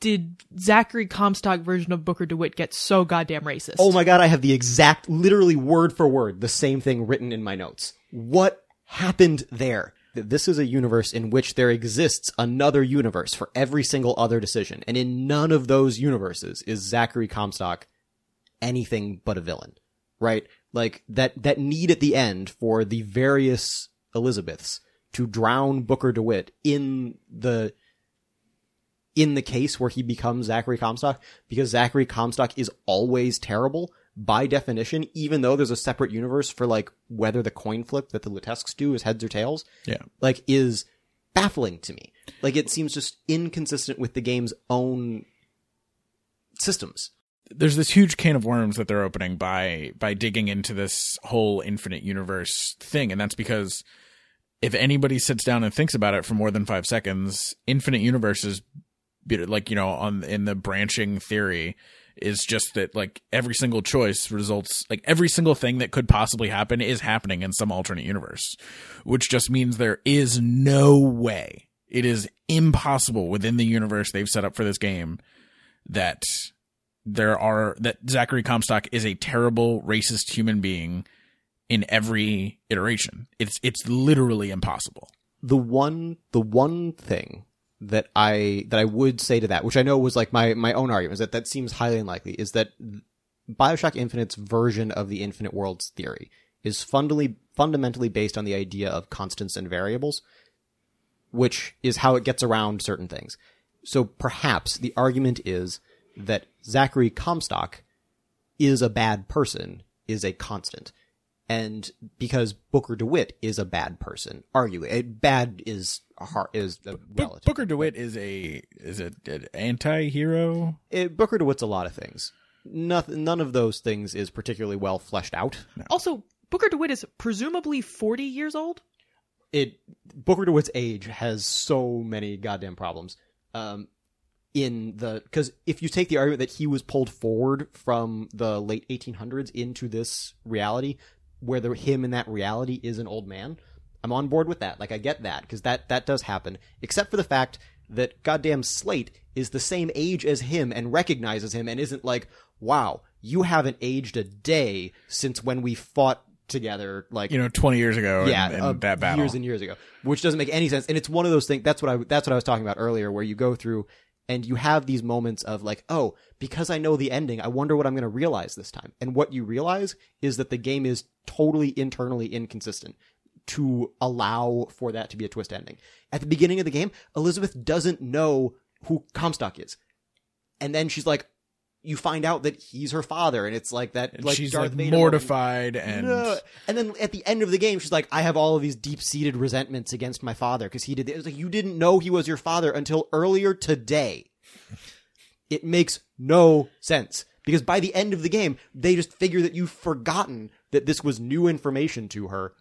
did Zachary Comstock version of Booker DeWitt get so goddamn racist? Oh my god, I have the exact, literally word for word, the same thing written in my notes. What happened there? This is a universe in which there exists another universe for every single other decision, and in none of those universes is Zachary Comstock anything but a villain, right? Like that that need at the end for the various Elizabeths to drown Booker DeWitt in the in the case where he becomes Zachary Comstock because Zachary Comstock is always terrible by definition, even though there's a separate universe for like whether the coin flip that the Luteces do is heads or tails, Yeah. like is baffling to me. Like it seems just inconsistent with the game's own systems. There's this huge can of worms that they're opening by by digging into this whole infinite universe thing. And that's because if anybody sits down and thinks about it for more than 5 seconds infinite universes like you know on in the branching theory is just that like every single choice results like every single thing that could possibly happen is happening in some alternate universe which just means there is no way it is impossible within the universe they've set up for this game that there are that Zachary Comstock is a terrible racist human being in every iteration. It's it's literally impossible. the one the one thing that I that I would say to that, which I know was like my my own argument, is that that seems highly unlikely, is that Bioshock Infinite's version of the infinite worlds theory is fundamentally fundamentally based on the idea of constants and variables, which is how it gets around certain things. So perhaps the argument is that Zachary Comstock is a bad person is a constant. And because Booker DeWitt is a bad person, arguably, eh, bad is a har is a But relative. Booker DeWitt is a is a, an anti-hero. Eh, Booker DeWitt's a lot of things. Nothing, none of those things is particularly well fleshed out. Also, Booker DeWitt is presumably 40 years old. It Booker DeWitt's age has so many goddamn problems. Um, in the because if you take the argument that he was pulled forward from the late 1800s into this reality, where the him in that reality is an old man, I'm on board with that. Like I get that because that that does happen. Except for the fact that goddamn Slate is the same age as him and recognizes him and isn't like, wow, you haven't aged a day since when we fought together. Like You know, twenty years ago. yeah, in, in uh, that battle. years and years ago, which doesn't make any sense. And it's one of those things. That's what I that's what I was talking about earlier, where you go through and you have these moments of like, oh, because I know the ending, I wonder what I'm going to realize this time. And what you realize is that the game is totally internally inconsistent to allow for that to be a twist ending. At the beginning of the game, Elizabeth doesn't know who Comstock is. And then she's like, you find out that he's her father, and it's like that. and like she's Darth like Vader moment. mortified and No. And then at the end of the game, she's like, I have all of these deep seated resentments against my father because he did this. It's like, you didn't know he was your father until earlier today. <laughs> It makes no sense because by the end of the game, they just figure that you've forgotten that this was new information to her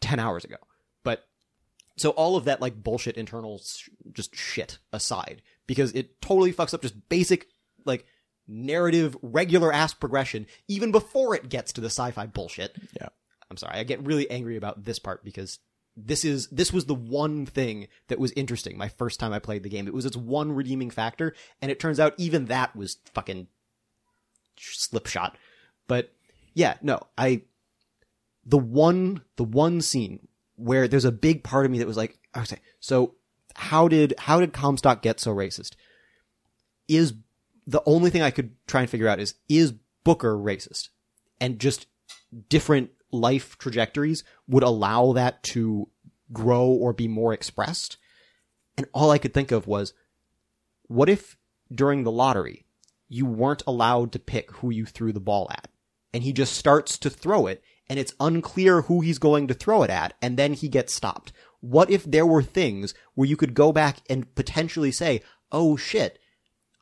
10 hours ago. But so all of that like bullshit internal sh- just shit aside because it totally fucks up just basic like narrative regular ass progression even before it gets to the sci-fi bullshit. Yeah. I'm sorry. I get really angry about this part because this is this was the one thing that was interesting my first time I played the game. It was its one redeeming factor and it turns out even that was fucking slipshot. But yeah, no, I the one the one scene where there's a big part of me that was like, okay, so how did how did Comstock get so racist? Is the only thing I could try and figure out is is Booker racist? And just different life trajectories would allow that to grow or be more expressed. And all I could think of was what if during the lottery you weren't allowed to pick who you threw the ball at? And he just starts to throw it and it's unclear who he's going to throw it at, and then he gets stopped. What if there were things where you could go back and potentially say, oh shit,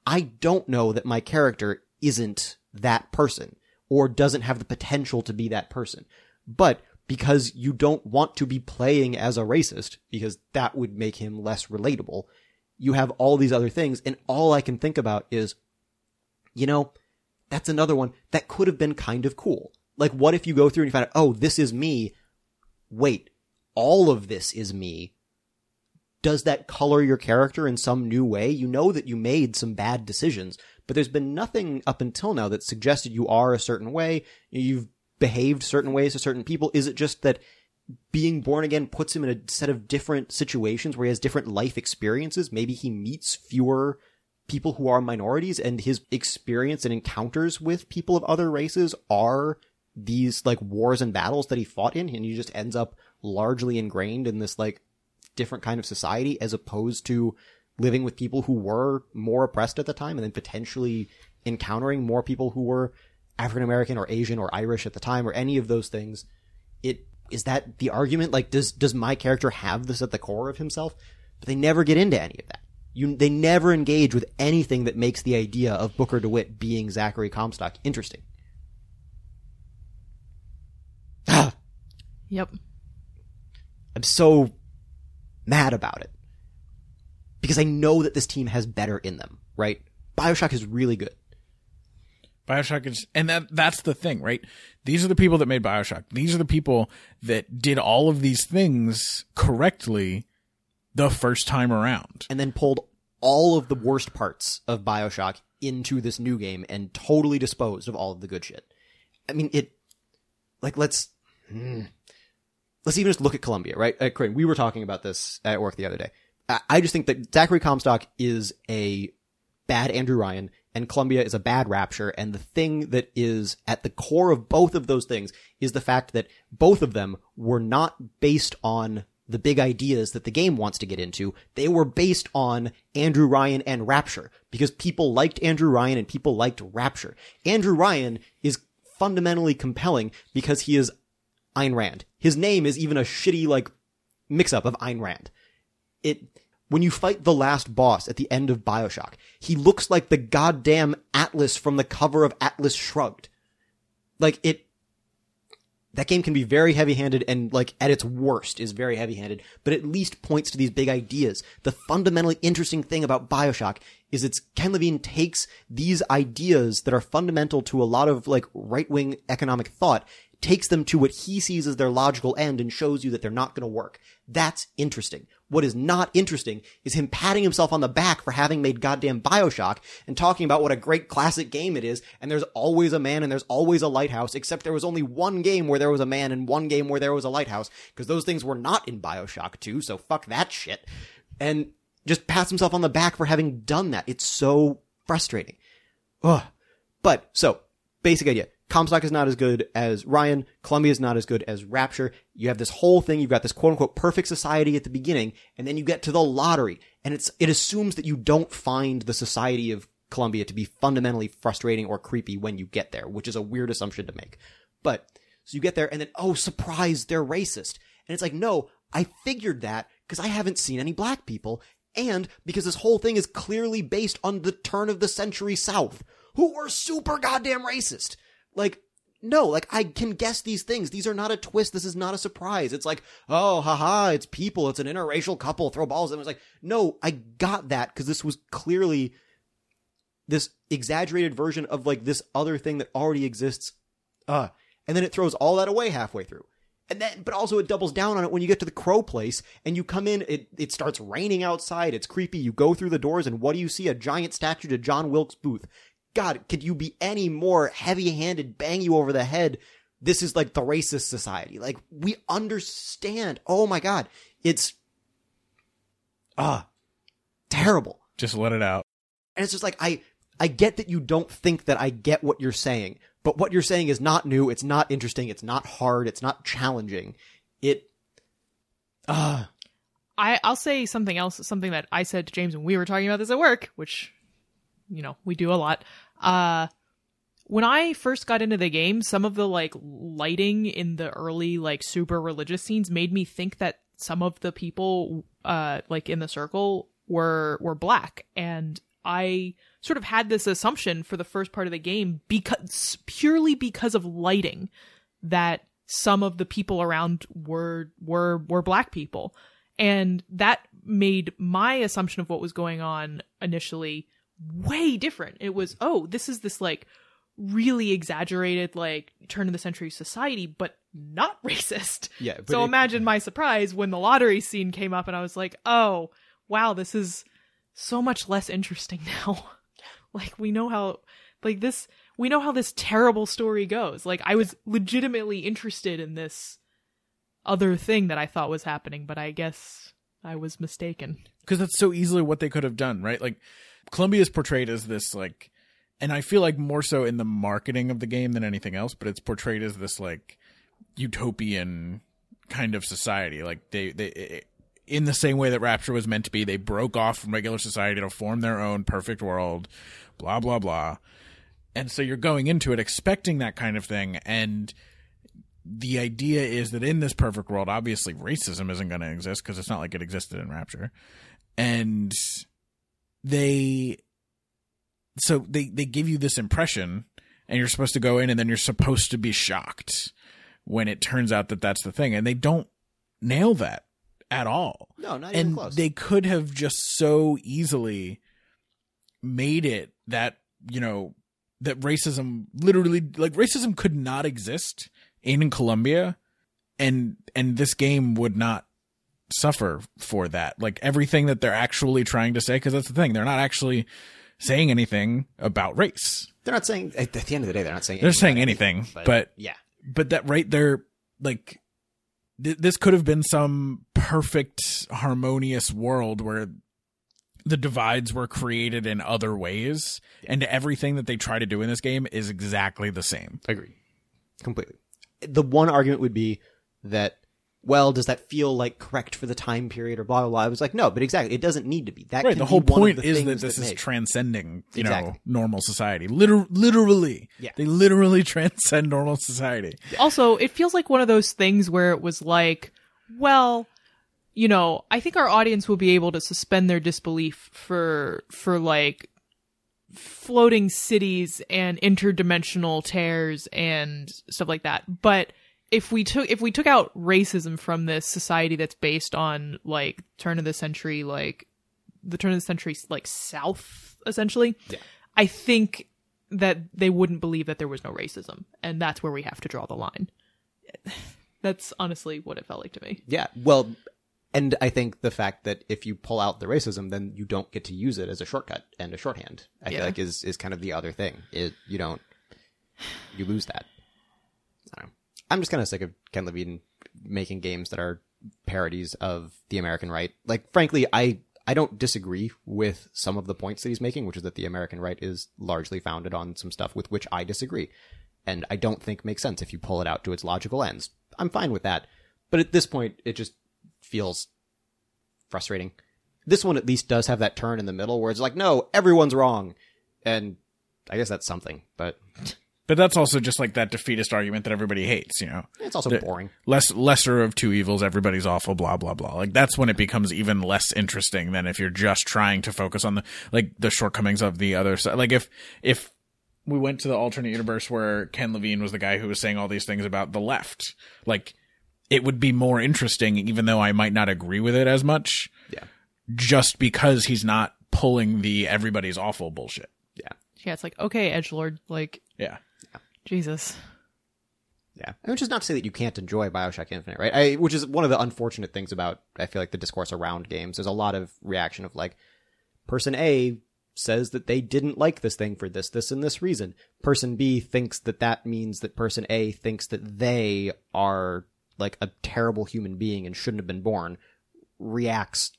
I don't know that my character isn't that person or doesn't have the potential to be that person. But because you don't want to be playing as a racist, because that would make him less relatable, you have all these other things. And all I can think about is, you know, that's another one that could have been kind of cool. Like, what if you go through and you find out, oh, this is me. Wait, all of this is me. Does that color your character in some new way? You know that you made some bad decisions, but there's been nothing up until now that suggested you are a certain way. You've behaved certain ways to certain people. Is it just that being born again puts him in a set of different situations where he has different life experiences? Maybe he meets fewer people who are minorities and his experience and encounters with people of other races are these like wars and battles that he fought in and he just ends up largely ingrained in this like different kind of society as opposed to living with people who were more oppressed at the time and then potentially encountering more people who were African American or Asian or Irish at the time or any of those things. It is that the argument like does does my character have this at the core of himself? But they never get into any of that. You they never engage with anything that makes the idea of Booker DeWitt being Zachary Comstock interesting. Ah, <sighs> Yep. I'm so mad about it. Because I know that this team has better in them, right? Bioshock is really good. Bioshock is, and that that's the thing, right? These are the people that made Bioshock. These are the people that did all of these things correctly the first time around. And then pulled all of the worst parts of Bioshock into this new game and totally disposed of all of the good shit. I mean, it, like, let's, hmm. Let's even just look at Columbia, right? Uh, Corinne, we were talking about this at work the other day. I, I just think that Zachary Comstock is a bad Andrew Ryan and Columbia is a bad Rapture. And the thing that is at the core of both of those things is the fact that both of them were not based on the big ideas that the game wants to get into. They were based on Andrew Ryan and Rapture because people liked Andrew Ryan and people liked Rapture. Andrew Ryan is fundamentally compelling because he is Ayn Rand. His name is even a shitty, like, mix up of Ayn Rand. It, when you fight the last boss at the end of Bioshock, he looks like the goddamn Atlas from the cover of Atlas Shrugged. Like, it, that game can be very heavy-handed and like at its worst is very heavy-handed, but at least points to these big ideas. The fundamentally interesting thing about BioShock is it's Ken Levine takes these ideas that are fundamental to a lot of like right-wing economic thought, takes them to what he sees as their logical end and shows you that they're not going to work. That's interesting. What is not interesting is him patting himself on the back for having made goddamn Bioshock and talking about what a great classic game it is. And there's always a man and there's always a lighthouse, except there was only one game where there was a man and one game where there was a lighthouse, because those things were not in Bioshock 2, so fuck that shit. And just pats himself on the back for having done that. It's so frustrating. Ugh. But, so, basic idea. Comstock is not as good as Ryan. Columbia is not as good as Rapture. You have this whole thing. You've got this quote unquote perfect society at the beginning, and then you get to the lottery, and it's it assumes that you don't find the society of Columbia to be fundamentally frustrating or creepy when you get there, which is a weird assumption to make. But so you get there, and then oh surprise, they're racist, and it's like no, I figured that because I haven't seen any black people, and because this whole thing is clearly based on the turn of the century South, who were super goddamn racist. Like, no, like I can guess these things. These are not a twist. This is not a surprise. It's like, oh, haha, it's people. It's an interracial couple. Throw balls. And it was like, no, I got that because this was clearly this exaggerated version of like this other thing that already exists. Uh, and then it throws all that away halfway through. And then, but also it doubles down on it when you get to the crow place and you come in, it, it starts raining outside. It's creepy. You go through the doors and what do you see? A giant statue to John Wilkes Booth. God, could you be any more heavy handed, bang you over the head? This is like the racist society. Like, we understand. Oh my God. It's, ah, terrible. Just let it out. And it's just like, I, I get that you don't think that I get what you're saying, but what you're saying is not new. It's not interesting. It's not hard. It's not challenging. It, ah, I, I'll say something else, something that I said to James when we were talking about this at work, which, you know, we do a lot. Uh, when I first got into the game, some of the like lighting in the early like super religious scenes made me think that some of the people uh like in the circle were were black and I sort of had this assumption for the first part of the game because purely because of lighting that some of the people around were were were black people and that made my assumption of what was going on initially way different. It was oh this is this like really exaggerated like turn of the century society but not <laughs> racist. Yeah, so it- imagine my surprise when the lottery scene came up and i was like oh wow this is so much less interesting <laughs> now. Like we know how like this we know how this terrible story goes. Like i was legitimately interested in this other thing that i thought was happening but i guess i was mistaken. Because that's so easily what they could have done, right? Like Columbia is portrayed as this like, and I feel like more so in the marketing of the game than anything else, but it's portrayed as this like utopian kind of society. Like they they in the same way that Rapture was meant to be, they broke off from regular society to form their own perfect world. Blah blah blah. And so you're going into it expecting that kind of thing, and the idea is that in this perfect world, obviously racism isn't going to exist because it's not like it existed in Rapture, and they, so they they give you this impression, and you're supposed to go in, and then you're supposed to be shocked when it turns out that that's the thing, and they don't nail that at all No, not even and close. they could have just so easily made it that you know that racism literally like racism could not exist in Columbia and and this game would not suffer for that. Like everything that they're actually trying to say because that's the thing they're not actually saying anything about race. They're not saying at the end of the day they're not saying they're anything saying about anything but, but yeah, but that right there like th- this could have been some perfect harmonious world where the divides were created in other ways and everything that they try to do in this game is exactly the same. Agree. Completely. The one argument would be that well, does that feel like correct for the time period or blah blah blah? I was like, no, but exactly, it doesn't need to be. That right the whole point the is that this is make- transcending you know normal society Liter- literally Yeah. they literally <laughs> transcend normal society Also, it feels like one of those things where it was like, well, you know, I think our audience will be able to suspend their disbelief for for like floating cities and interdimensional tears and stuff like that. But if we took if we took out racism from this society that's based on like turn of the century like the turn of the century like south essentially, Yeah. I think that they wouldn't believe that there was no racism, and that's where we have to draw the line. That's honestly what it felt like to me. Yeah, well, and I think the fact that if you pull out the racism, then you don't get to use it as a shortcut and a shorthand. I Yeah. feel like is is kind of the other thing. It you don't you lose that. I'm just kind of sick of Ken Levine making games that are parodies of the American right. Like, frankly, I I don't disagree with some of the points that he's making, which is that the American right is largely founded on some stuff with which I disagree, and I don't think makes sense if you pull it out to its logical ends. I'm fine with that, but at this point, it just feels frustrating. This one at least does have that turn in the middle where it's like, no, everyone's wrong, and I guess that's something, but <laughs> but that's also just like that defeatist argument that everybody hates you know it's also The- boring. less lesser of two evils everybody's awful blah blah blah like that's when it becomes even less interesting than if you're just trying to focus on the like the shortcomings of the other side like if if we went to the alternate universe where ken levine was the guy who was saying all these things about the left like it would be more interesting even though i might not agree with it as much Yeah. just because he's not pulling the everybody's awful bullshit Yeah. Yeah, it's like okay, edge lord, like yeah Jesus. Yeah, which is not to say that you can't enjoy Bioshock Infinite, right? I, which is one of the unfortunate things about I feel like the discourse around games. There's a lot of reaction of like, person A says that they didn't like this thing for this, this, and this reason. Person B thinks that that means that person A thinks that they are like a terrible human being and shouldn't have been born. Reacts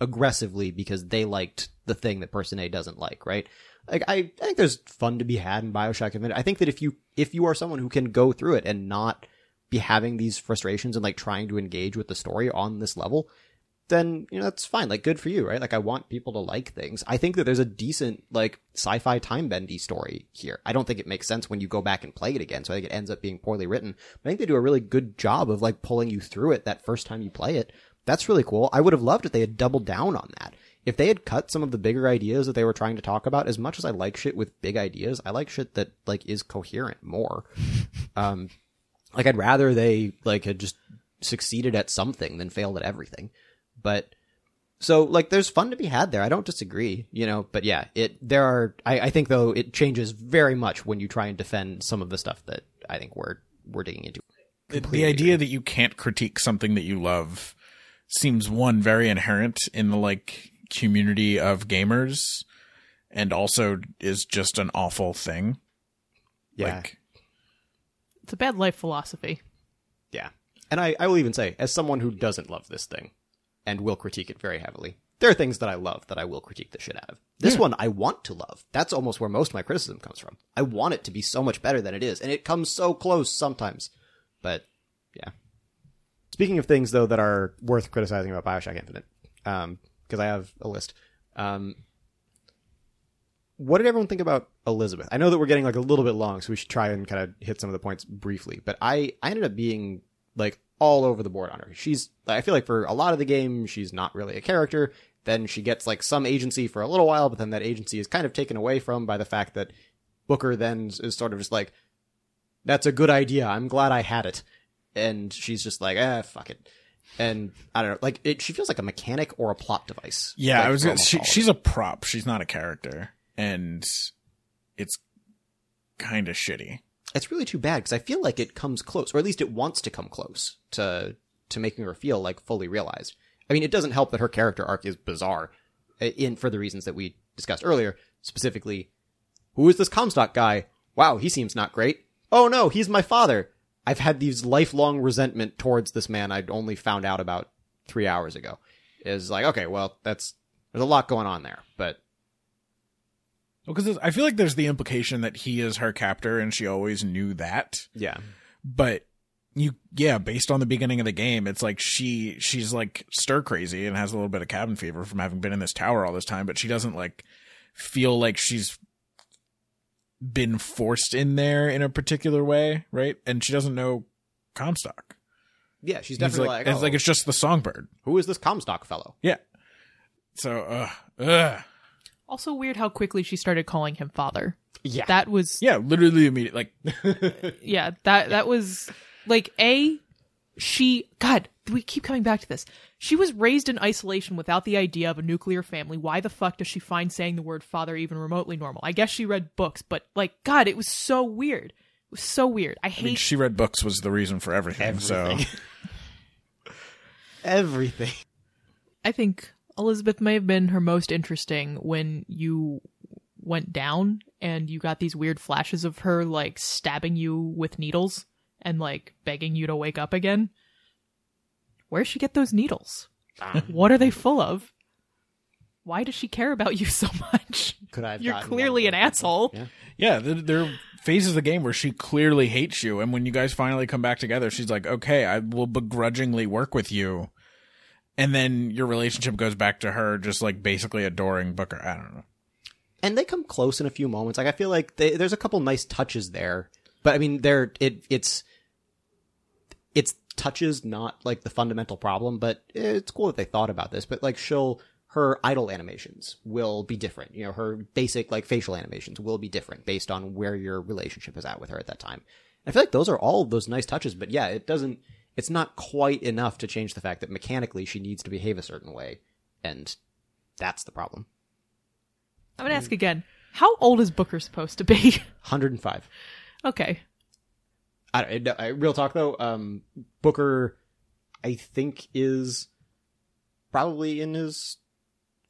aggressively because they liked the thing that person A doesn't like, right? Like I, I think there's fun to be had in Bioshock Infinite. I think that if you if you are someone who can go through it and not be having these frustrations and like trying to engage with the story on this level, then you know that's fine. Like, good for you, right? Like, I want people to like things. I think that there's a decent like sci-fi time bendy story here. I don't think it makes sense when you go back and play it again. So I think it ends up being poorly written. But I think they do a really good job of like pulling you through it that first time you play it. That's really cool. I would have loved if they had doubled down on that. If they had cut some of the bigger ideas that they were trying to talk about, as much as I like shit with big ideas, I like shit that like is coherent more. <laughs> um, like I'd rather they like had just succeeded at something than failed at everything. But so like there's fun to be had there. I don't disagree, you know, but yeah, it there are I, I think though it changes very much when you try and defend some of the stuff that I think we're we're digging into. the Completely idea that you can't critique something that you love seems one very inherent in the like community of gamers and also is just an awful thing Yeah. like It's a bad life philosophy. Yeah. And I, I will even say, as someone who doesn't love this thing and will critique it very heavily, there are things that I love that I will critique the shit out of. This one I want to love. That's almost where most of my criticism comes from. I want it to be so much better than it is, and it comes so close sometimes. But yeah. Speaking of things though that are worth criticizing about Bioshock Infinite, um, because I have a list. Um, what did everyone think about Elizabeth? I know that we're getting like a little bit long, so we should try and kind of hit some of the points briefly. But I, I ended up being like all over the board on her. She's, I feel like for a lot of the game, she's not really a character. Then she gets like some agency for a little while, but then that agency is kind of taken away from by the fact that Booker then is sort of just like, that's a good idea. I'm glad I had it. And she's just like, eh, fuck it. And I don't know, like it, she feels like a mechanic or a plot device. yeah like, i was gonna, she, all of it. she's a prop she's not a character and it's kind of shitty it's really too bad because I feel like it comes close, or at least it wants to come close to to making her feel like fully realized. I mean, it doesn't help that her character arc is bizarre, in for the reasons that we discussed earlier. Specifically, who is this Comstock guy? Wow, he seems not great. Oh no, he's my father. I've had these lifelong resentment towards this man I'd only found out about three hours ago. Is like, okay, well, that's there's a lot going on there, but. Because i feel like there's the implication that he is her captor and she always knew that. Yeah, but you yeah based on the beginning of the game it's like she she's like stir crazy and has a little bit of cabin fever from having been in this tower all this time but she doesn't like feel like she's been forced in there in a particular way right and she doesn't know comstock yeah, she's He's definitely like, like, it's like "Oh, it's just the songbird who is this Comstock fellow? yeah so uh ugh. Also weird how quickly she started calling him father. Yeah, That was yeah literally immediate like <laughs> yeah, that that was like a she god, we keep coming back to this. She was raised in isolation without the idea of a nuclear family. Why the fuck does she find saying the word father even remotely normal? I guess she read books, but like god, it was so weird. It was so weird. I I mean, hate she read books was the reason for everything, so Everything. <laughs> Everything. I think Elizabeth may have been her most interesting when you went down and you got these weird flashes of her like stabbing you with needles and like begging you to wake up again. Where'd she get those needles? Ah. what are they full of? Why does she care about you so much? Could I have You're clearly an asshole. Yeah. Yeah, there, there are phases of the game where she clearly hates you, and when you guys finally come back together, she's like, "Okay, I will begrudgingly work with you," and then your relationship goes back to her just like basically adoring Booker. I don't know. And they come close in a few moments. Like I feel like they, there's a couple nice touches there, but I mean, they're it it's it's touches not like the fundamental problem, but it's cool that they thought about this. But like she'll her idle animations will be different. You know, her basic like facial animations will be different based on where your relationship is at with her at that time. I feel like those are all those nice touches, but yeah, it doesn't. It's not quite enough to change the fact that mechanically she needs to behave a certain way, and that's the problem. I'm gonna ask again. How old is Booker supposed to be? <laughs> 105. okay. I, don't- I, real talk though, um, Booker, I think is probably in his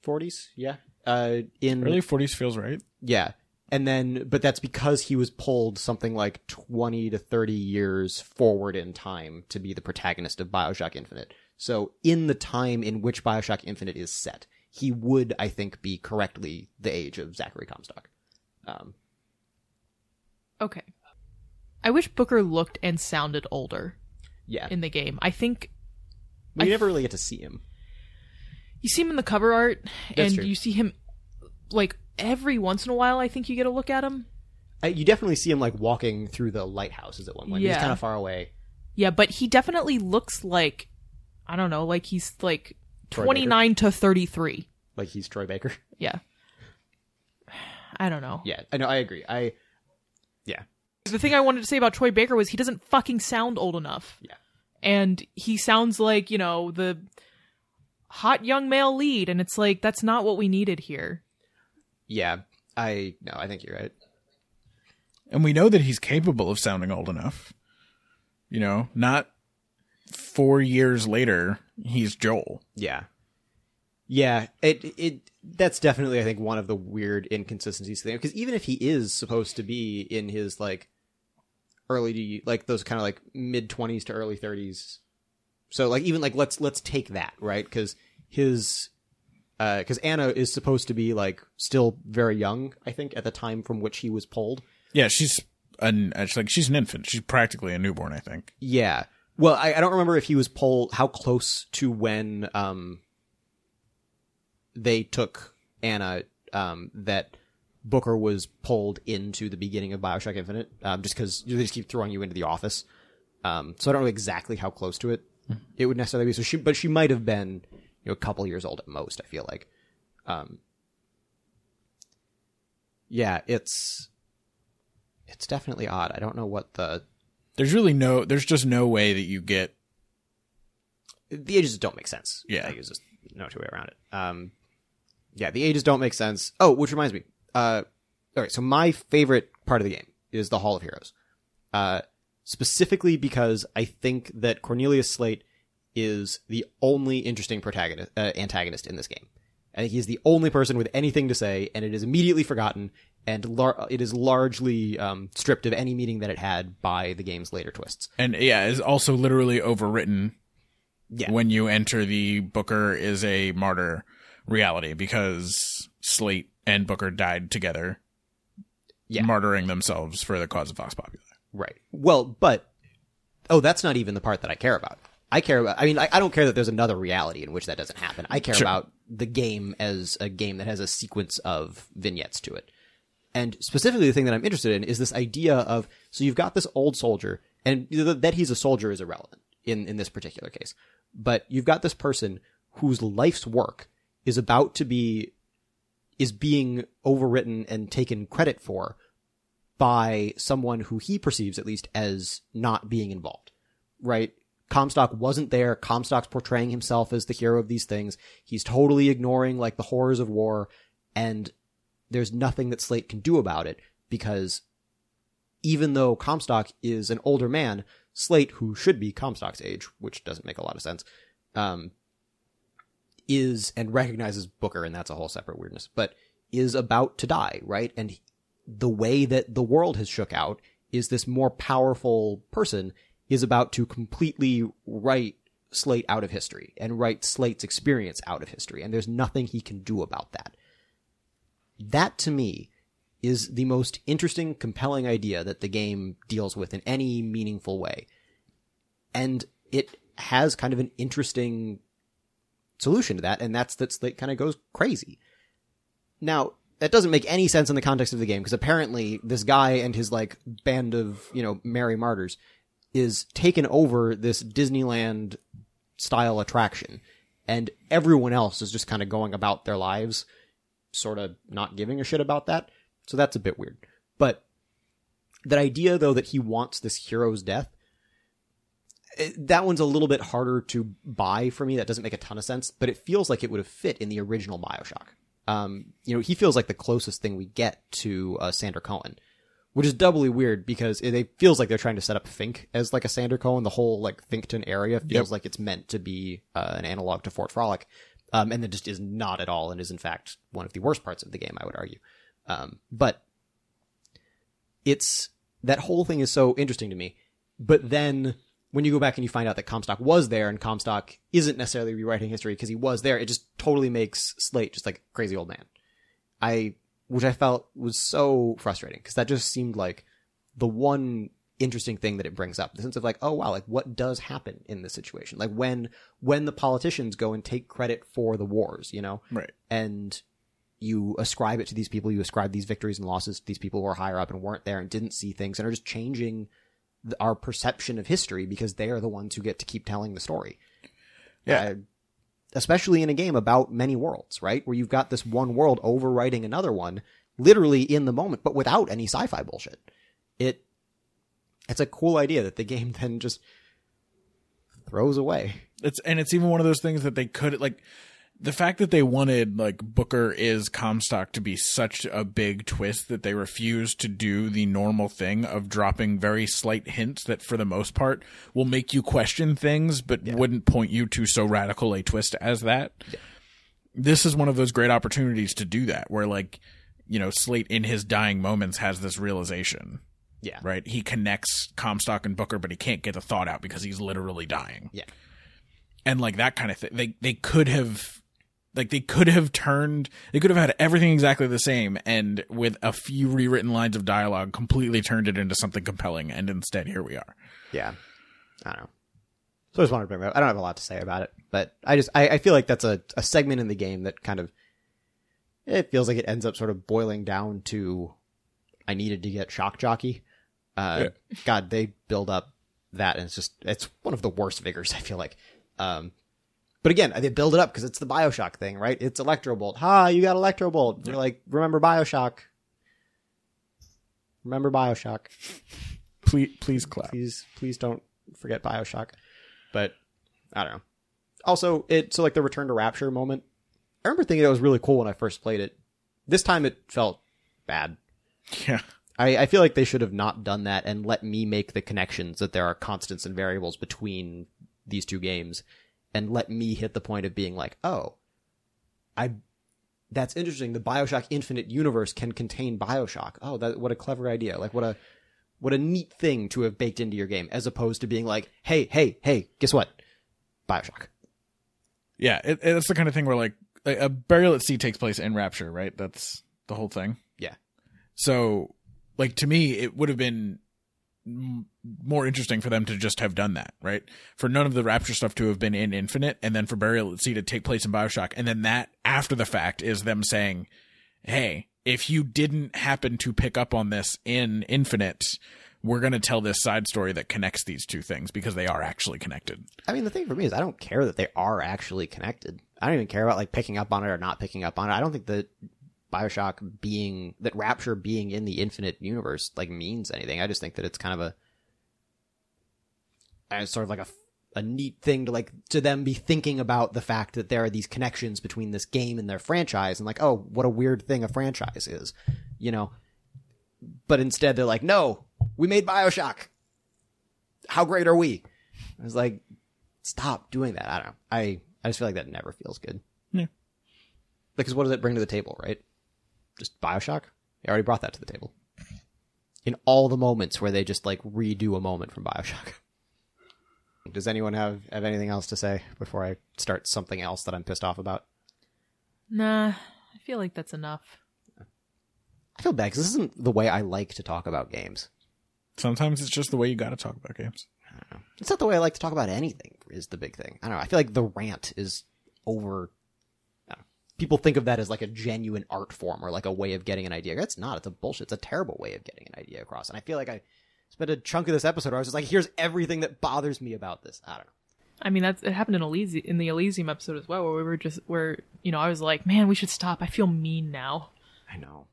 forties. Yeah. Uh, in Early forties feels right. yeah, and then but that's because he was pulled something like twenty to thirty years forward in time to be the protagonist of Bioshock Infinite. So in the time in which Bioshock Infinite is set, he would, I think, be correctly the age of Zachary Comstock. Um, Okay. I wish Booker looked and sounded older yeah, in the game. I think we I never really get to see him. you see him in the cover art, That's and true. you see him like every once in a while. I think you get a look at him. Uh, you definitely see him like walking through the lighthouses at one point. He's kind of far away. Yeah, but he definitely looks like I don't know, like he's like Troy twenty nine to thirty three. Like he's Troy Baker. Yeah. <sighs> I don't know. yeah, I know. I agree. I yeah. The thing I wanted to say about Troy Baker was he doesn't fucking sound old enough. Yeah. And he sounds like, you know, the hot young male lead, and it's like that's not what we needed here. Yeah, I no, I think you're right. And we know that he's capable of sounding old enough. You know, not four years later, he's Joel. Yeah, yeah. It it that's definitely I think one of the weird inconsistencies thing because even if he is supposed to be in his like early to like those kind of like mid twenties to early thirties, so like even like let's let's take that right because his because Anna is supposed to be like still very young I think at the time from which he was pulled. Yeah, she's an she's like she's an infant. She's practically a newborn, I think. Yeah. Well, I, I don't remember if he was pulled how close to when um they took Anna um that Booker was pulled into the beginning of Bioshock Infinite, um, just because they just keep throwing you into the office. Um, so I don't know exactly how close to it it would necessarily be. So she, but she might have been, you know, a couple years old at most. I feel like, um, yeah, it's it's definitely odd. I don't know what the There's really no there's just no way that you get the ages don't make sense. Yeah. there's just no two way around it. Um, yeah, the ages don't make sense. Oh, which reminds me. Uh, all right, so my favorite part of the game is the Hall of Heroes. Uh, specifically because I think that Cornelius Slate is the only interesting protagonist, uh, antagonist in this game. I think he's the only person with anything to say, and it is immediately forgotten, and lar- it is largely um, stripped of any meaning that it had by the game's later twists. and yeah, is also literally overwritten Yeah, when you enter the Booker is a martyr reality because Slate and Booker died together, Yeah. martyring themselves for the cause of Vox Populi. Right. Well, but oh, that's not even the part that I care about. I care about. I mean, I, I don't care that there's another reality in which that doesn't happen. I care Sure. about the game as a game that has a sequence of vignettes to it. And specifically, the thing that I'm interested in is this idea of so you've got this old soldier, and th- that he's a soldier is irrelevant in in this particular case. But you've got this person whose life's work is about to be is being overwritten and taken credit for by someone who he perceives at least as not being involved. Right? Comstock wasn't there. Comstock's portraying himself as the hero of these things. He's totally ignoring like the horrors of war and there's nothing that Slate can do about it because even though Comstock is an older man, Slate, who should be Comstock's age, which doesn't make a lot of sense, um, is and recognizes Booker, and that's a whole separate weirdness, but is about to die, right? And the way that the world has shook out is this more powerful person is about to completely write Slate out of history and write Slate's experience out of history, and there's nothing he can do about that. That to me is the most interesting, compelling idea that the game deals with in any meaningful way. And it has kind of an interesting solution to that, and that's that kind of goes crazy. Now, that doesn't make any sense in the context of the game, because apparently this guy and his like band of, you know, merry martyrs is taken over this Disneyland style attraction, and everyone else is just kind of going about their lives, sort of not giving a shit about that. So that's a bit weird. But that idea, though, that he wants this hero's death, that one's a little bit harder to buy for me. That doesn't make a ton of sense, but it feels like it would have fit in the original Bioshock. Um, you know, he feels like the closest thing we get to uh, Sander Cohen, which is doubly weird because it, it feels like they're trying to set up Fink as like a Sander Cohen. The whole like Finkton area feels like it's meant to be uh, an analog to Fort Frolic, um, and that just is not at all, and is in fact one of the worst parts of the game. I would argue, um, but it's that whole thing is so interesting to me. But then when you go back and you find out that Comstock was there and Comstock isn't necessarily rewriting history because he was there, it just totally makes Slate just like crazy old man. I, which I felt was so frustrating because that just seemed like the one interesting thing that it brings up. The sense of like, oh wow, like what does happen in this situation? Like when when the politicians go and take credit for the wars, you know, Right. and you ascribe it to these people, you ascribe these victories and losses to these people who are higher up and weren't there and didn't see things and are just changing our perception of history because they are the ones who get to keep telling the story. Yeah. Uh, especially in a game about many worlds, right? Where you've got this one world overwriting another one literally in the moment, but without any sci-fi bullshit. It it's a cool idea that the <laughs> game then just throws away. It's and it's even one of those things that they could like the fact that they wanted like Booker is Comstock to be such a big twist that they refused to do the normal thing of dropping very slight hints that for the most part will make you question things but wouldn't point you to so radical a twist as that. This is one of those great opportunities to do that where like you know Slate in his dying moments has this realization Yeah. right? He connects Comstock and Booker, but he can't get the thought out because he's literally dying. Yeah. And like that kind of thing. They they could have like they could have turned they could have had everything exactly the same and with a few rewritten lines of dialogue completely turned it into something compelling and instead here we are. Yeah. I don't know. So I just wanted to bring that up. I don't have a lot to say about it, but I just I, I feel like that's a, a segment in the game that kind of it feels like it ends up sort of boiling down to I needed to get shock jockey. Uh God, they build up that and it's just it's one of the worst vigors, I feel like. Um but again, they build it up because it's the Bioshock thing, right? It's Electro Bolt. Ha, you got Electro Bolt. You're like, remember Bioshock. Remember Bioshock Please please clap. please please don't forget bioshock but i don't know also it so like the return to rapture moment i remember thinking it was really cool when i first played it this time it felt bad Yeah. I, I feel like they should have not done that and let me make the connections that there are constants and variables between these two games and let me hit the point of being like oh i that's interesting. The bioshock infinite universe can contain bioshock. Oh that what a clever idea. Like what a what a neat thing to have baked into your game as opposed to being like hey hey hey guess what? Bioshock. Yeah, it, it's the kind of thing where like a burial at sea takes place in Rapture, right? That's the whole thing. yeah. So, like to me, it would have been more interesting for them to just have done that, right? For none of the Rapture stuff to have been in Infinite, and then for Burial at Sea to take place in Bioshock, and then that after the fact is them saying, "Hey, if you didn't happen to pick up on this in Infinite." We're going to tell this side story that connects these two things because they are actually connected. I mean, the thing for me is I don't care that they are actually connected. I don't even care about like picking up on it or not picking up on it. I don't think that Bioshock being that Rapture being in the Infinite universe like means anything. I just think that it's kind of a it's sort of like a a neat thing to like to them be thinking about the fact that there are these connections between this game and their franchise and like oh what a weird thing a franchise is, you know. But instead they're like no, we made Bioshock. How great are we? I was like, stop doing that. I don't know. I, I just feel like that never feels good. Yeah. Because what does it bring to the table, right? Just Bioshock? I already brought that to the table. In all the moments where they just like redo a moment from Bioshock. <laughs> Does anyone have, have anything else to say before I start something else that I'm pissed off about? Nah, I feel like that's enough. I feel bad because this isn't the way I like to talk about games. Sometimes it's just the way you got to talk about games. It's not the way I like to talk about anything. Is the big thing. I don't know. I feel like the rant is over. I don't know. People think of that as like a genuine art form or like a way of getting an idea. It's not. It's a bullshit. It's a terrible way of getting an idea across. And I feel like I spent a chunk of this episode where I was just like, "Here's everything that bothers me about this." I don't know. I mean, that's it happened in Elysium in the Elysium episode as well, where we were just where you know I was like, man, we should stop. I feel mean now. I know.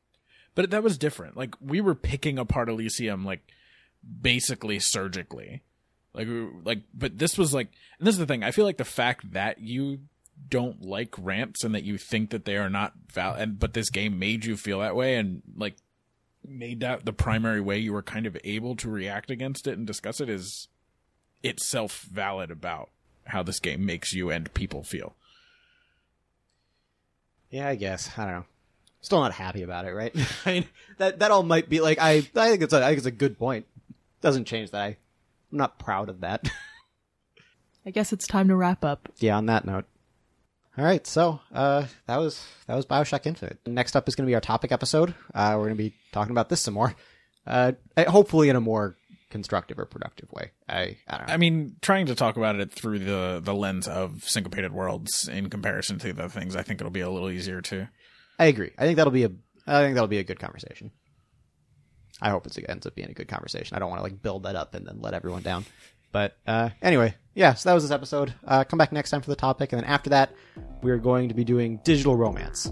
But that was different. Like we were picking apart Elysium like basically surgically. Like we were- like but this was like and this is the thing. I feel like the fact that you don't like rants and that you think that they are not val and but this game made you feel that way and like made that the primary way you were kind of able to react against it and discuss it is itself valid about how this game makes you and people feel. Yeah, I guess. I don't know. Still not happy about it, right? <laughs> I mean, that that all might be like I. I think it's a. I think it's a good point. Doesn't change that. I, I'm not proud of that. <laughs> I guess it's time to wrap up. yeah, on that note. All right, so uh, that was that was Bioshock Infinite. Next up is going to be our topic episode. Uh, we're going to be talking about this some more. Uh, hopefully in a more constructive or productive way. I I don't know. I mean, trying to talk about it through the the lens of syncopated worlds in comparison to the things, I think it'll be a little easier to. I agree. I think that'll be a I think that'll be a good conversation. I hope it ends up being a good conversation. I don't want to like build that up and then let everyone down. But uh, anyway, yeah. So that was this episode. Uh, come back next time for the topic, and then after that, we are going to be doing digital romance,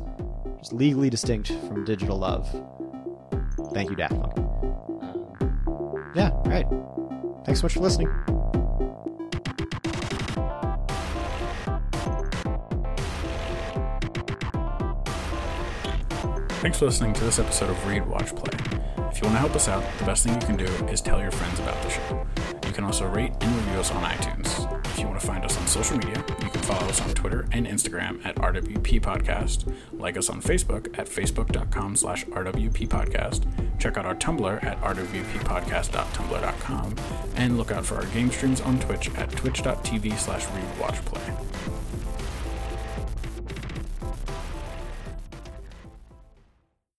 just legally distinct from digital love. Thank you, Daft Punk. Um, yeah. All right. Thanks so much for listening. Thanks for listening to this episode of Read, Watch, Play. If you want to help us out, the best thing you can do is tell your friends about the show. Can also rate and review us on iTunes. If you want to find us on social media, you can follow us on Twitter and Instagram at RWP Podcast, like us on Facebook at facebook.com slash RWP Podcast, check out our Tumblr at rwppodcast.tumblr.com, and look out for our game streams on Twitch at twitch.tv slash readwatchplay.